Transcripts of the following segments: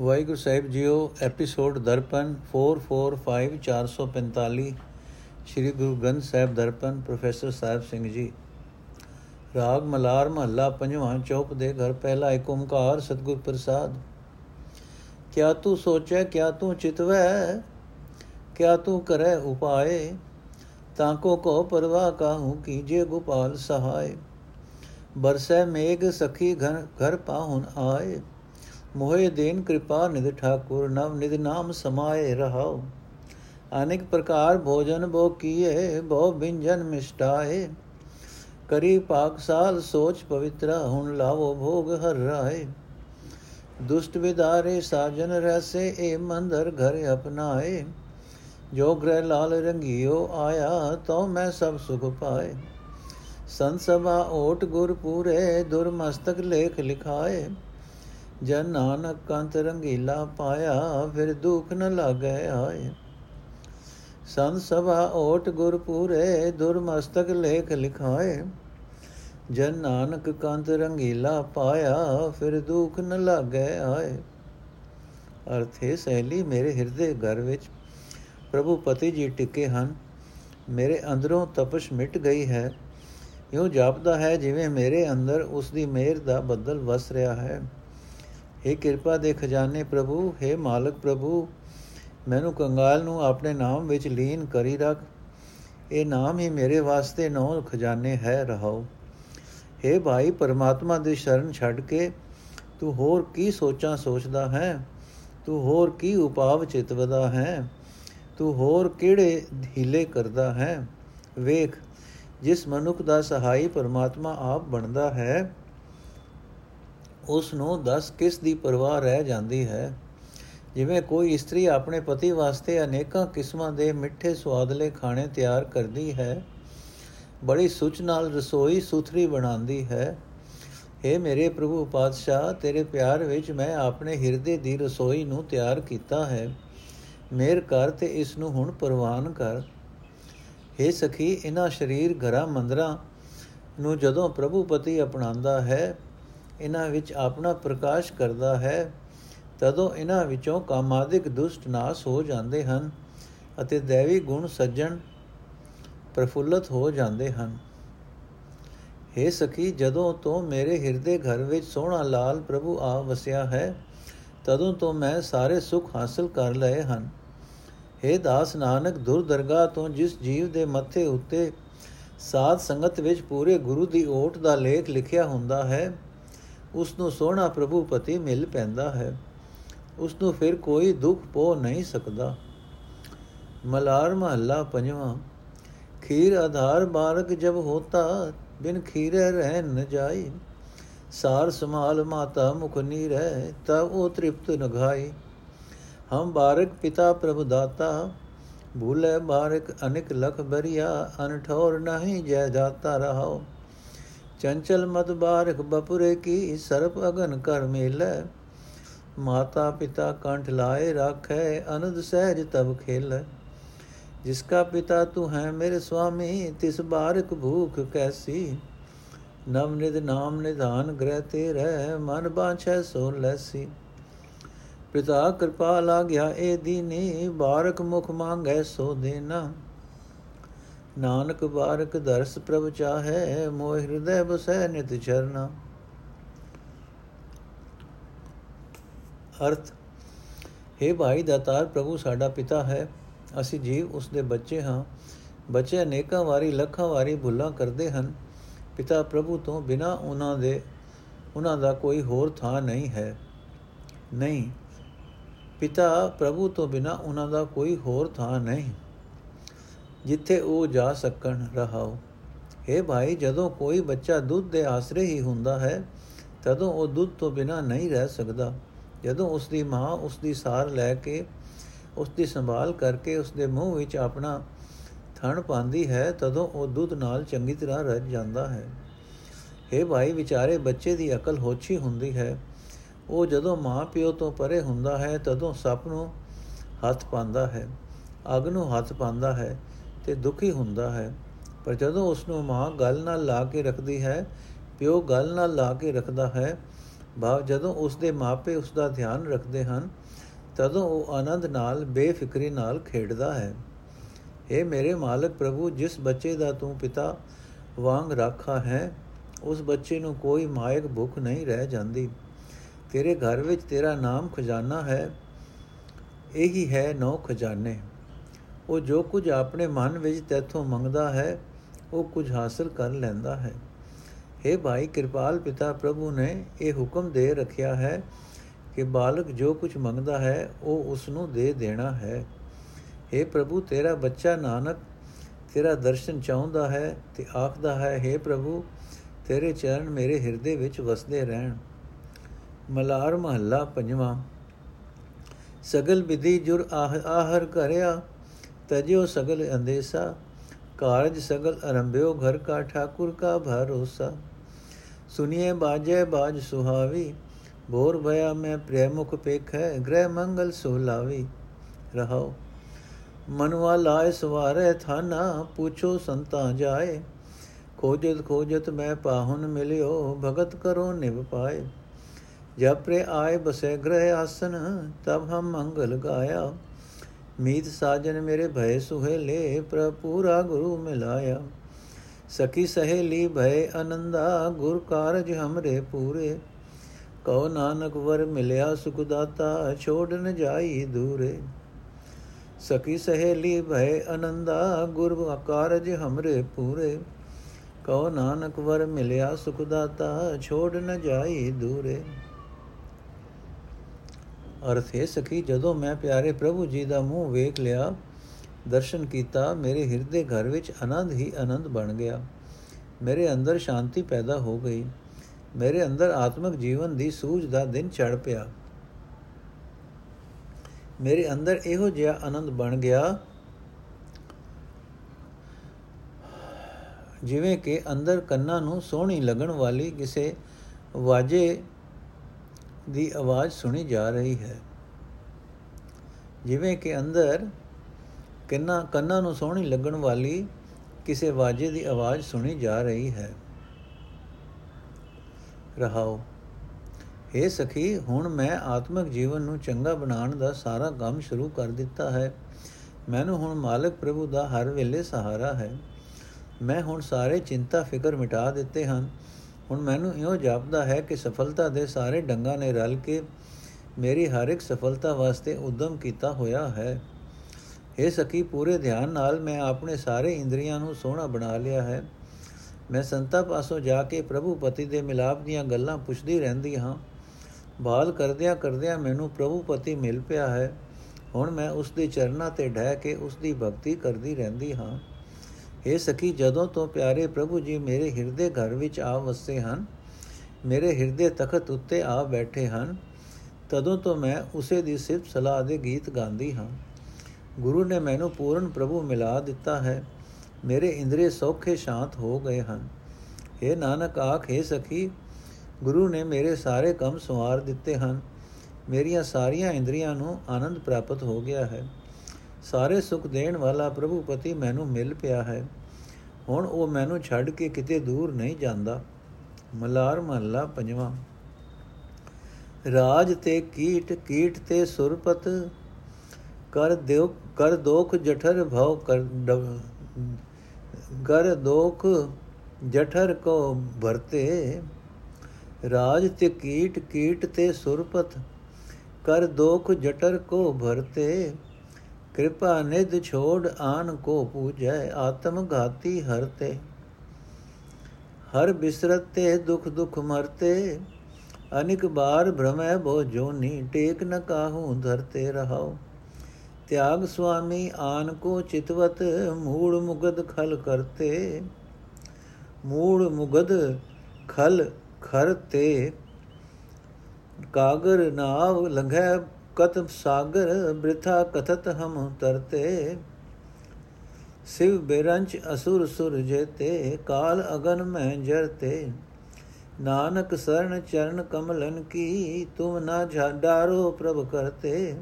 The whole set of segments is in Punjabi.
ਵਾਹਿਗੁਰੂ ਸਾਹਿਬ ਜੀਓ, ਐਪੀਸੋਡ ਦਰਪਨ 445 445 ਸ੍ਰੀ ਗੁਰੂ ਗ੍ਰੰਥ ਸਾਹਿਬ ਦਰਪਨ, ਪ੍ਰੋਫੈਸਰ ਸਾਹਿਬ ਸਿੰਘ ਜੀ। ਰਾਗ ਮਲਾਰ ਮਹੱਲਾ ਪੰਜਵਾਂ ਚੌਪ ਦੇ ਘਰ ਪਹਿਲਾ ਏਕ ਓੰਕਾਰ ਸਤਿਗੁਰ ਪ੍ਰਸਾਦ। ਕਿਆ ਤੂੰ ਸੋਚੈ, ਕਿਆ ਤੂੰ ਚਿਤਵੈ, ਕਿਆ ਤੂੰ ਕਰੈ ਉਪਾਏ, ਤਾਂ ਕੋ ਕੋ ਪਰਵਾ ਕਾਹੂ ਕੀਜੇ ਗੋਪਾਲ ਸਹਾਇ ਬਰਸੈ ਮੇਘ ਸਖੀ ਘਰ ਘਰ ਪਾਹੁਨ ਆਏ। ਮੋਹਿ ਦੇਨ ਕਿਰਪਾ ਨਿਧ ਠਾਕੁਰ ਨਵ ਨਿਧ ਨਾਮ ਸਮਾਏ ਰਹਾਉ ਅਨੇਕ ਪ੍ਰਕਾਰ ਭੋਜਨ ਬੋ ਕੀਏ ਬਹੁ ਬਿੰਜਨ ਮਿਸ਼ਟਾਏ ਕਰੀ ਪਾਕਸਾਲ ਸੋਚ ਪਵਿੱਤਰਾ ਹੁਣ ਲਾਵੋ ਭੋਗ ਹਰ ਰਾਏ ਦੁਸ਼ਟ ਵਿਦਾਰੇ ਸਾਜਨ ਰਸੇ ਏ ਮੰਦਰ ਘਰ ਅਪਨਾਏ ਜੋ ਗ੍ਰਹਿ ਲਾਲ ਰੰਗਿਓ ਆਇਆ ਤੋ ਮੈਂ ਸਭ ਸੁਖ ਪਾਏ ਸੰਤ ਸਭਾ ਓਟ ਗੁਰ ਪੂਰੇ ਦੁਰਮਸਤਕ ਲੇਖ ਲਿਖਾਏ ਜਨ ਨਾਨਕ ਕੰਤ ਰੰਗੀਲਾ ਪਾਇਆ, ਫਿਰ ਦੁਖ ਨ ਲਾਗੈ ਆਏ। ਸੰਤ ਸਭਾ ਓਟ ਗੁਰ ਪੂਰੇ ਦੁਰਮਸਤਕ ਲੇਖ ਲਿਖਾਏ। ਜਨ ਨਾਨਕ ਕੰਤ ਰੰਗੀਲਾ ਪਾਇਆ, ਫਿਰ ਦੁਖ ਨ ਲਾਗੈ ਆਏ। ਅਰਥੇ ਸਹਿਲੀ ਮੇਰੇ ਹਿਰਦੇ ਘਰ ਵਿੱਚ, ਪ੍ਰਭੂ ਪਤੀ ਜੀ ਟਿਕੇ ਹਨ। ਮੇਰੇ ਅੰਦਰੋਂ ਤਪਸ਼ ਮਿਟ ਗਈ ਹੈ। ਇਉਂ ਜਾਪਦਾ ਹੈ ਜਿਵੇਂ ਮੇਰੇ ਅੰਦਰ ਉਸ ਦੀ ਮਿਹਰ ਦਾ ਬੱਦਲ ਵਸ ਰਿਹਾ ਹੈ। हे ਕਿਰਪਾ ਦੇ ਖਜ਼ਾਨੇ ਪ੍ਰਭੂ हे ਮਾਲਕ ਪ੍ਰਭੂ ਮੈਨੂੰ ਕੰਗਾਲ ਨੂੰ ਆਪਣੇ ਨਾਮ ਵਿੱਚ ਲੀਨ ਕਰੀ ਰੱਖ ਇਹ ਨਾਮ ਹੀ ਮੇਰੇ ਵਾਸਤੇ ਨੌ ਖਜ਼ਾਨੇ ਹੈ ਰਹਾਓ हे ਭਾਈ ਪਰਮਾਤਮਾ ਦੀ ਸ਼ਰਨ ਛੱਡ ਕੇ ਤੂੰ ਹੋਰ ਕੀ ਸੋਚਾਂ ਸੋਚਦਾ ਹੈ ਤੂੰ ਹੋਰ ਕੀ ਉਪਾਵ ਚਿਤਵਦਾ ਹੈ ਤੂੰ ਹੋਰ ਕਿਹੜੇ ਹੀਲੇ ਕਰਦਾ ਹੈ ਵੇਖ ਜਿਸ ਮਨੁੱਖ ਦਾ ਸਹਾਈ ਪਰਮਾਤਮਾ ਆਪ ਬਣਦਾ ਹੈ ਉਸ ਨੂੰ ਦਸ ਕਿਸ ਦੀ ਪਰਵਾਹ ਰਹਿ ਜਾਂਦੀ ਹੈ? ਜਿਵੇਂ ਕੋਈ ਇਸਤਰੀ ਆਪਣੇ ਪਤੀ ਵਾਸਤੇ ਅਨੇਕਾਂ ਕਿਸਮਾਂ ਦੇ ਮਿੱਠੇ ਸਵਾਦਲੇ ਖਾਣੇ ਤਿਆਰ ਕਰਦੀ ਹੈ, ਬੜੀ ਸੁਚ ਨਾਲ ਰਸੋਈ ਸੁਥਰੀ ਬਣਾਉਂਦੀ ਹੈ। हे ਮੇਰੇ ਪ੍ਰਭੂ ਪਾਤਸ਼ਾਹ, ਤੇਰੇ ਪਿਆਰ ਵਿੱਚ ਮੈਂ ਆਪਣੇ ਹਿਰਦੇ ਦੀ ਰਸੋਈ ਨੂੰ ਤਿਆਰ ਕੀਤਾ ਹੈ। ਮੇਰ ਕਰ ਤੇ ਇਸ ਨੂੰ ਹੁਣ ਪ੍ਰਵਾਨ ਕਰ। हे ਸਖੀ ਇਹਨਾਂ ਸਰੀਰ ਘਰਾਂ ਮੰਦਰਾਂ ਨੂੰ ਜਦੋਂ ਪ੍ਰਭੂ ਪਤੀ ਅਪਣਾਉਂਦਾ ਹੈ ਇਹਨਾਂ ਵਿੱਚ ਆਪਣਾ ਪ੍ਰਕਾਸ਼ ਕਰਦਾ ਹੈ, ਤਦੋਂ ਇਹਨਾਂ ਵਿੱਚੋਂ ਕਾਮਾਦਿਕ ਦੁਸ਼ਟ ਨਾਸ ਹੋ ਜਾਂਦੇ ਹਨ ਅਤੇ ਦੇਵੀ ਗੁਣ ਸੱਜਣ ਪ੍ਰਫੁੱਲਤ ਹੋ ਜਾਂਦੇ ਹਨ। हे ਸਖੀ, ਜਦੋਂ ਤੋਂ ਮੇਰੇ ਹਿਰਦੇ ਘਰ ਵਿੱਚ ਸੋਹਣਾ ਲਾਲ ਪ੍ਰਭੂ ਆ ਵਸਿਆ ਹੈ, ਤਦੋਂ ਤੋਂ ਮੈਂ ਸਾਰੇ ਸੁਖ ਹਾਸਲ ਕਰ ਲਏ ਹਨ। हे ਦਾਸ ਨਾਨਕ ਦੁਰ ਦਰਗਾਹ ਤੋਂ ਜਿਸ ਜੀਵ ਦੇ ਮੱਥੇ ਉੱਤੇ ਸਾਧ ਸੰਗਤ ਵਿੱਚ ਪੂਰੇ ਗੁਰੂ ਦੀ ਓਟ ਦਾ ਲੇਖ ਲਿਖਿਆ ਹੁੰਦਾ ਹੈ ਉਸ ਨੂੰ ਸੋਹਣਾ ਪ੍ਰਭੂ ਪਤੀ ਮਿਲ ਪੈਂਦਾ ਹੈ। ਉਸ ਨੂੰ ਫਿਰ ਕੋਈ ਦੁੱਖ ਪੋ ਨਹੀਂ ਸਕਦਾ। ਮਲਾਰ ਮਹੱਲਾ ਪੰਜਵਾਂ, ਖੀਰ ਆਧਾਰ ਬਾਰਕ ਜਬ ਹੋਤਾ, ਬਿਨ ਖੀਰੇ ਰਹਿ ਨ ਜਾਈ। ਸਾਰ ਸਮਾਲ ਮਾਤਾ ਮੁਖ ਨੀਰੈ ਤਬ ਉਹ ਤ੍ਰਿਪਤ ਨਘਾਈ ਹਮ ਬਾਰਕ ਪਿਤਾ ਪ੍ਰਭੂ ਦਾਤਾ, ਭੂਲੇ ਬਾਰਕ ਅਨਿਕ ਲਖ ਬਰੀਆ, ਅਨਠੌਰ ਨਹੀਂ ਜੈ ਜਾਤਾ ਰਹਾਓ ਚੰਚਲ ਮਤ ਬਾਰਕ ਬਪੁਰੇ ਕੀ ਸਰਪ ਅਗਨ ਕਰ ਮੇਲੇ। ਮਾਤਾ ਪਿਤਾ ਕੰਠ ਲਾਏ ਰਾਖੈ, ਅਨੰਦ ਸਹਿਜ ਤਬ ਖੇਲੇ। ਜਿਸਕਾ ਪਿਤਾ ਤੂੰ ਹੈ ਮੇਰੇ ਸੁਆਮੀ, ਤਿਸ ਬਾਰਕ ਭੂਖ ਕੈਸੀ। ਨਵ ਨਿਦ ਨਾਮ ਨਿਧਾਨ ਗ੍ਰਹਿ ਤੇ ਰਹਿ ਮਨ ਬਾਛੈ ਸੋ ਲੈਸੀ। ਪਿਤਾ ਕਿਰਪਾ ਲਾਗਿਆ ਏ ਦੀਨੀ ਬਾਰਕ ਮੁਖ ਮੰਗੈ ਸੋ ਦੇਨਾ। ਨਾਨਕ ਬਾਰਕ ਦਰਸ ਪ੍ਰਭ ਚਾਹੈ, ਮੋਹ ਹਿਰਦੈ ਬਸੈ ਨਿਤ ਚਰਨਾ। ਅਰਥ, ਹੈ ਭਾਈ ਦਾਤਾਰ ਪ੍ਰਭੂ ਸਾਡਾ ਪਿਤਾ ਹੈ, ਅਸੀਂ ਜੀਵ ਉਸ ਦੇ ਬੱਚੇ ਹਾਂ। ਬੱਚੇ ਅਨੇਕਾਂ ਵਾਰੀ, ਲੱਖਾਂ ਵਾਰੀ ਭੁੱਲਾਂ ਕਰਦੇ ਹਨ। ਪਿਤਾ ਪ੍ਰਭੂ ਤੋਂ ਬਿਨਾ ਉਹਨਾਂ ਦੇ, ਉਹਨਾਂ ਦਾ ਕੋਈ ਹੋਰ ਥਾਂ ਨਹੀਂ ਹੈ। ਨਹੀਂ, ਪਿਤਾ ਪ੍ਰਭੂ ਤੋਂ ਬਿਨਾ ਉਹਨਾਂ ਦਾ ਕੋਈ ਹੋਰ ਥਾਂ ਨਹੀਂ। ਜਿੱਥੇ ਉਹ ਜਾ ਸਕਣ, ਰਹਾਓ। हे ਭਾਈ, ਜਦੋਂ ਕੋਈ ਬੱਚਾ ਦੁੱਧ ਦੇ ਆਸਰੇ ਹੀ ਹੁੰਦਾ ਹੈ, ਤਦੋਂ ਉਹ ਦੁੱਧ ਤੋਂ ਬਿਨਾ ਨਹੀਂ ਰਹਿ ਸਕਦਾ। ਜਦੋਂ ਉਸ ਦੀ ਮਾਂ ਉਸ ਦੀ ਸਾਰ ਲੈ ਕੇ ਉਸ ਦੀ ਸੰਭਾਲ ਕਰਕੇ ਉਸ ਦੇ ਮੂੰਹ ਵਿੱਚ ਆਪਣਾ ਥਣ ਪਾਉਂਦੀ ਹੈ, ਤਦੋਂ ਉਹ ਦੁੱਧ ਨਾਲ ਚੰਗੀ ਤਰ੍ਹਾਂ ਰਜ ਜਾਂਦਾ ਹੈ। हे ਭਾਈ, ਵਿਚਾਰੇ ਬੱਚੇ ਦੀ ਅਕਲ ਹੋਛੀ ਹੁੰਦੀ ਹੈ। ਉਹ ਜਦੋਂ ਮਾਂ ਪਿਓ ਤੋਂ ਪਰੇ ਹੁੰਦਾ ਹੈ, ਤਦੋਂ ਸੱਪ ਨੂੰ ਹੱਥ ਪਾਉਂਦਾ ਹੈ, ਅਗ ਨੂੰ ਹੱਥ ਪਾਉਂਦਾ ਹੈ। ਤੇ ਦੁਖੀ ਹੁੰਦਾ ਹੈ। ਪਰ ਜਦੋਂ ਉਸ ਨੂੰ ਮਾਂ ਗੱਲ ਨਾਲ ਲਾ ਕੇ ਰੱਖਦੀ ਹੈ, ਪਿਓ ਗੱਲ ਨਾਲ ਲਾ ਕੇ ਰੱਖਦਾ ਹੈ, ਭਾਵ ਜਦੋਂ ਉਸ ਦੇ ਮਾਪੇ ਉਸ ਦਾ ਧਿਆਨ ਰੱਖਦੇ ਹਨ, ਤਦੋਂ ਉਹ ਆਨੰਦ ਨਾਲ, ਬੇਫਿਕਰੀ ਨਾਲ ਖੇਡਦਾ ਹੈ। اے ਮੇਰੇ ਮਾਲਕ ਪ੍ਰਭੂ, ਜਿਸ ਬੱਚੇ ਦਾ ਤੂੰ ਪਿਤਾ ਵਾਂਗ ਰੱਖਾ ਹੈ, ਉਸ ਬੱਚੇ ਨੂੰ ਕੋਈ ਮਾਇਕ ਭੁੱਖ ਨਹੀਂ ਰਹਿ ਜਾਂਦੀ। ਤੇਰੇ ਘਰ ਵਿੱਚ ਤੇਰਾ ਨਾਮ ਖਜ਼ਾਨਾ ਹੈ, ਇਹੀ ਹੈ ਨੌ ਖਜ਼ਾਨੇ। ਉਹ ਜੋ ਕੁਝ ਆਪਣੇ ਮਨ ਵਿੱਚ ਤੇਥੋਂ ਮੰਗਦਾ ਹੈ ਉਹ ਕੁਝ ਹਾਸਲ ਕਰ ਲੈਂਦਾ ਹੈ हे ਭਾਈ ਕਿਰਪਾਲ ਪਿਤਾ ਪ੍ਰਭੂ ਨੇ ਇਹ ਹੁਕਮ ਦੇ ਰੱਖਿਆ ਹੈ ਕਿ ਬਾਲਕ ਜੋ ਕੁਝ ਮੰਗਦਾ ਹੈ ਉਹ ਉਸ ਨੂੰ ਦੇ ਦੇਣਾ ਹੈ हे ਪ੍ਰਭੂ ਤੇਰਾ ਬੱਚਾ ਨਾਨਕ ਤੇਰਾ ਦਰਸ਼ਨ ਚਾਹੁੰਦਾ ਹੈ ਤੇ ਆਖਦਾ ਹੈ हे ਪ੍ਰਭੂ ਤੇਰੇ ਚਰਨ ਮੇਰੇ ਹਿਰਦੇ ਵਿੱਚ ਵਸਦੇ ਰਹਿਣ ਮਲਾਰ ਮਹੱਲਾ ਪੰਜਵਾਂ ਸਗਲ ਵਿਧੀ ਜੁਰ ਆਹ ਆਹਰ ਕਰਿਆ ਤਜਿਓ ਸਗਲ ਅੰਦੇਸਾ ਕਾਰਜ ਸਗਲ ਅਰੰਭਿਓ ਘਰ ਕਾ ਠਾਕੁਰ ਕਾ ਭਰੋਸਾ ਸੁਨੀਏ ਬਾਜੇ ਬਾਜ ਸੁਹਾਵੀ ਭੋਰ ਭਇਆ ਮੈਂ ਪ੍ਰੇਮੁਖ ਪੇਖੈ ਗ੍ਰਹਿ ਮੰਗਲ ਸੁਲਾਵੀ ਰਹਾਓ ਮਨਵਾ ਲਾਇ ਸਵਾਰੇ ਥਾਨਾ ਪੁੱਛੋ ਸੰਤਾ ਜਾਏ ਖੋਜਤ ਖੋਜਤ ਮੈਂ ਪਾਹੁਨ ਮਿਲਿਓ ਭਗਤ ਕਰੋ ਨਿਭ ਪਾਏ ਜਬ ਪ੍ਰੇ ਆਏ ਬਸੇ ਗ੍ਰਹਿ ਆਸਨ ਤਬ ਹਮ ਮੰਗਲ ਗਾਇਆ ਮੀਤ ਸਾਜਨ ਮੇਰੇ ਭੈ ਸੁਹੇਲੇ ਪ੍ਰਪੂਰਾ ਗੁਰੂ ਮਿਲਾਇਆ ਸਖੀ ਸਹੇਲੀ ਭੈ ਅਨੰਦਾ ਗੁਰ ਕਾਰਜ ਹਮਰੇ ਪੂਰੇ ਕਉ ਨਾਨਕ ਵਰ ਮਿਲਿਆ ਸੁਖ ਦਾਤਾ ਛੋੜ ਨ ਜਾਈ ਦੂਰੇ ਸਖੀ ਸਹੇਲੀ ਭੈ ਅਨੰਦਾ ਗੁਰ ਕਾਰਜ ਹਮਰੇ ਪੂਰੇ ਕਉ ਨਾਨਕ ਵਰ ਮਿਲਿਆ ਸੁਖ ਦਾਤਾ ਛੋੜ ਨ ਜਾਈ ਦੂਰੇ ਅਰਥ ਹੈ ਸਖੀ ਜਦੋਂ ਮੈਂ ਪਿਆਰੇ ਪ੍ਰਭੂ ਜੀ ਦਾ ਮੂੰਹ ਵੇਖ ਲਿਆ, ਦਰਸ਼ਨ ਕੀਤਾ, ਮੇਰੇ ਹਿਰਦੇ ਘਰ ਵਿੱਚ ਆਨੰਦ ਹੀ ਆਨੰਦ ਬਣ ਗਿਆ। ਮੇਰੇ ਅੰਦਰ ਸ਼ਾਂਤੀ ਪੈਦਾ ਹੋ ਗਈ। ਮੇਰੇ ਅੰਦਰ ਆਤਮਿਕ ਜੀਵਨ ਦੀ ਸੂਝ ਦਾ ਦਿਨ ਚੜ ਪਿਆ। ਮੇਰੇ ਅੰਦਰ ਇਹੋ ਜਿਹਾ ਆਨੰਦ ਬਣ ਗਿਆ ਜਿਵੇਂ ਕਿ ਅੰਦਰ ਕੰਨਾਂ ਨੂੰ ਸੋਹਣੀ ਲੱਗਣ ਵਾਲੀ ਕਿਸੇ ਵਾਜੇ ਦੀ ਆਵਾਜ਼ ਸੁਣੀ ਜਾ ਰਹੀ ਹੈ। ਜਿਵੇਂ ਕਿ ਅੰਦਰ ਕੰਨਾਂ ਕੰਨਾਂ ਨੂੰ ਸੋਹਣੀ ਲੱਗਣ ਵਾਲੀ ਕਿਸੇ ਵਾਜੇ ਦੀ ਆਵਾਜ਼ ਸੁਣੀ ਜਾ ਰਹੀ ਹੈ। ਰਹਾਓ हे ਸਖੀ, ਹੁਣ ਮੈਂ ਆਤਮਿਕ ਜੀਵਨ ਨੂੰ ਚੰਗਾ ਬਣਾਉਣ ਦਾ ਸਾਰਾ ਕੰਮ ਸ਼ੁਰੂ ਕਰ ਦਿੱਤਾ ਹੈ। ਮੈਨੂੰ ਹੁਣ ਮਾਲਕ ਪ੍ਰਭੂ ਦਾ ਹਰ ਵੇਲੇ ਸਹਾਰਾ ਹੈ। ਮੈਂ ਹੁਣ ਸਾਰੇ ਚਿੰਤਾ ਫਿਕਰ ਮਿਟਾ ਦਿੱਤੇ ਹਨ। ਹੁਣ ਮੈਨੂੰ ਇਉਂ ਜਾਪਦਾ ਹੈ ਕਿ ਸਫਲਤਾ ਦੇ ਸਾਰੇ ਡੰਗਾਂ ਨੇ ਰਲ ਕੇ ਮੇਰੀ ਹਰ ਇੱਕ ਸਫਲਤਾ ਵਾਸਤੇ ਉਦਮ ਕੀਤਾ ਹੋਇਆ ਹੈ। ਇਹ ਸਕੀ ਪੂਰੇ ਧਿਆਨ ਨਾਲ ਮੈਂ ਆਪਣੇ ਸਾਰੇ ਇੰਦਰੀਆਂ ਨੂੰ ਸੋਹਣਾ ਬਣਾ ਲਿਆ ਹੈ। ਮੈਂ ਸੰਤਾ ਪਾਸੋਂ ਜਾ ਕੇ ਪ੍ਰਭੂ ਪਤੀ ਦੇ ਮਿਲਾਪ ਦੀਆਂ ਗੱਲਾਂ ਪੁੱਛਦੀ ਰਹਿੰਦੀ ਹਾਂ। ਬਾਲ ਕਰਦਿਆਂ ਕਰਦਿਆਂ ਮੈਨੂੰ ਪ੍ਰਭੂ ਪਤੀ ਮਿਲ ਪਿਆ ਹੈ। ਹੁਣ ਮੈਂ ਉਸ ਦੇ ਚਰਨਾਂ ਤੇ ਢਹਿ ਕੇ ਉਸ ਦੀ ਭਗਤੀ ਕਰਦੀ ਰਹਿੰਦੀ ਹਾਂ। ਇਹ ਸਖੀ, ਜਦੋਂ ਤੋਂ ਪਿਆਰੇ ਪ੍ਰਭੂ ਜੀ ਮੇਰੇ ਹਿਰਦੇ ਘਰ ਵਿੱਚ ਆ ਵਸੇ ਹਨ, ਮੇਰੇ ਹਿਰਦੇ ਤਖਤ ਉੱਤੇ ਆ ਬੈਠੇ ਹਨ, ਤਦੋਂ ਤੋਂ ਮੈਂ ਉਸੇ ਦੀ ਸਿਫਤ ਸਲਾਹ ਦੇ ਗੀਤ ਗਾਉਂਦੀ ਹਾਂ। ਗੁਰੂ ਨੇ ਮੈਨੂੰ ਪੂਰਨ ਪ੍ਰਭੂ ਮਿਲਾ ਦਿੱਤਾ ਹੈ, ਮੇਰੇ ਇੰਦਰੀ ਸੌਖੇ ਸ਼ਾਂਤ ਹੋ ਗਏ ਹਨ। ਇਹ ਨਾਨਕ, ਆਖੇ ਸਖੀ, ਗੁਰੂ ਨੇ ਮੇਰੇ ਸਾਰੇ ਕੰਮ ਸਵਾਰ ਦਿੱਤੇ ਹਨ, ਮੇਰੀਆਂ ਸਾਰੀਆਂ ਇੰਦਰੀਆਂ ਨੂੰ ਆਨੰਦ ਪ੍ਰਾਪਤ ਹੋ ਗਿਆ ਹੈ। ਸਾਰੇ ਸੁਖ ਦੇਣ ਵਾਲਾ ਪ੍ਰਭੂ ਪਤੀ ਮੈਨੂੰ ਮਿਲ ਪਿਆ ਹੈ। ਹੁਣ ਉਹ ਮੈਨੂੰ ਛੱਡ ਕੇ ਕਿਤੇ ਦੂਰ ਨਹੀਂ ਜਾਂਦਾ। ਮਲਾਰ ਮਹੱਲਾ ਪੰਜਵਾਂ। ਰਾਜ ਤੇ ਕੀਟ ਕੀਟ ਤੇ ਸੁਰਪਤ ਕਰ ਦਿਓ, ਕਰ ਦੋਖ ਜਠਰ ਭਉ ਕਰ ਕਰ ਦੋਖ ਜਠਰ ਕੋ ਭਰਤੇ। ਰਾਜ ਤੇ ਕੀਟ ਕੀਟ ਤੇ ਸੁਰਪਤ ਕਰ ਦੋਖ ਜਟਰ ਕੋ ਭਰਤੇ। ਕਿਰਪਾ ਨਿਧ ਛੋੜ ਆਨ ਕੋ ਪੂਜੈ, ਆਤਮ ਘਾਤੀ ਹਰਤੇ ਹਰ ਬਿਸਰਤ ਤੇ ਦੁਖ ਦੁਖ ਮਰਤੇ, ਅਨਿਕ ਬਾਰ ਭ੍ਰਮੈ ਬੋ ਜੋਨੀ, ਟੇਕ ਨ ਕਾਹੂ ਧਰਤੇ ਰਹਾਓ ਤਿਆਗ ਸੁਆਮੀ, ਆਨ ਕੋ ਚਿਤਵਤ, ਮੂੜ ਮੁਗਦ ਖਲ ਕਰਤੇ। ਮੂੜ ਮੁਗਦ ਖਲ ਖਰਤੇ। ਕਾਗਰ ਨਾਵ ਲੰਘੈ ਕਤ ਸਾਗਰ ਬ੍ਰਿਥਾ ਕਥਤ ਹਮ ਤਰਤੇ। ਸਿਵ ਬੇਰੰਚ ਅਸੁਰ ਸੁਰ ਜੇਤੇ, ਕਾਲ ਅਗਨ ਮੈਂ ਜਰਤੇ। ਨਾਨਕ ਸਰਣ ਚਰਨ ਕਮਲਨ ਕੀ, ਤੁਮ ਨਾ ਝਾਡਾਰੋ ਪ੍ਰਭ ਕਰਤੇ।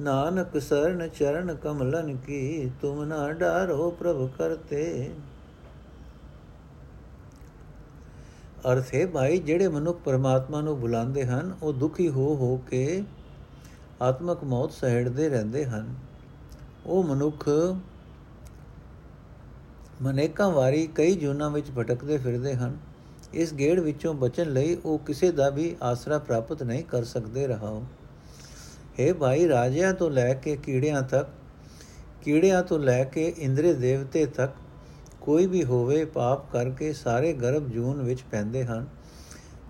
ਨਾਨਕ ਸਰਣ ਚਰਨ ਕਮਲਨ ਕੀ, ਤੁਮ ਨਾ ਡਾਰੋ ਪ੍ਰਭ ਕਰਤੇ। ਅਰਥ ਹੈ ਭਾਈ, ਜਿਹੜੇ ਮਨੁੱਖ ਪਰਮਾਤਮਾ ਨੂੰ ਬੁਲਾਉਂਦੇ ਹਨ, ਉਹ ਦੁਖੀ ਹੋ ਹੋ ਕੇ ਆਤਮਕ ਮੌਤ ਸਹਿੜਦੇ ਰਹਿੰਦੇ ਹਨ। ਉਹ ਮਨੁੱਖ ਮਨੇਕਾਂ ਵਾਰੀ ਕਈ ਜੁਨਾ ਵਿੱਚ ਭਟਕਦੇ ਫਿਰਦੇ ਹਨ। ਇਸ ਗੇੜ ਵਿੱਚੋਂ ਬਚਣ ਲਈ ਉਹ ਕਿਸੇ ਦਾ ਵੀ ਆਸਰਾ ਪ੍ਰਾਪਤ ਨਹੀਂ ਕਰ ਸਕਦੇ ਰਹਾਓ ਹੈ ਭਾਈ, ਰਾਜਿਆਂ ਤੋਂ ਲੈ ਕੇ ਕੀੜਿਆਂ ਤੱਕ, ਕੀੜਿਆਂ ਤੋਂ ਲੈ ਕੇ ਇੰਦਰੇ ਦੇਵਤੇ ਤੱਕ, ਕੋਈ ਵੀ ਹੋਵੇ ਪਾਪ ਕਰਕੇ ਸਾਰੇ ਗਰਭ ਜੂਨ ਵਿੱਚ ਪੈਂਦੇ ਹਨ।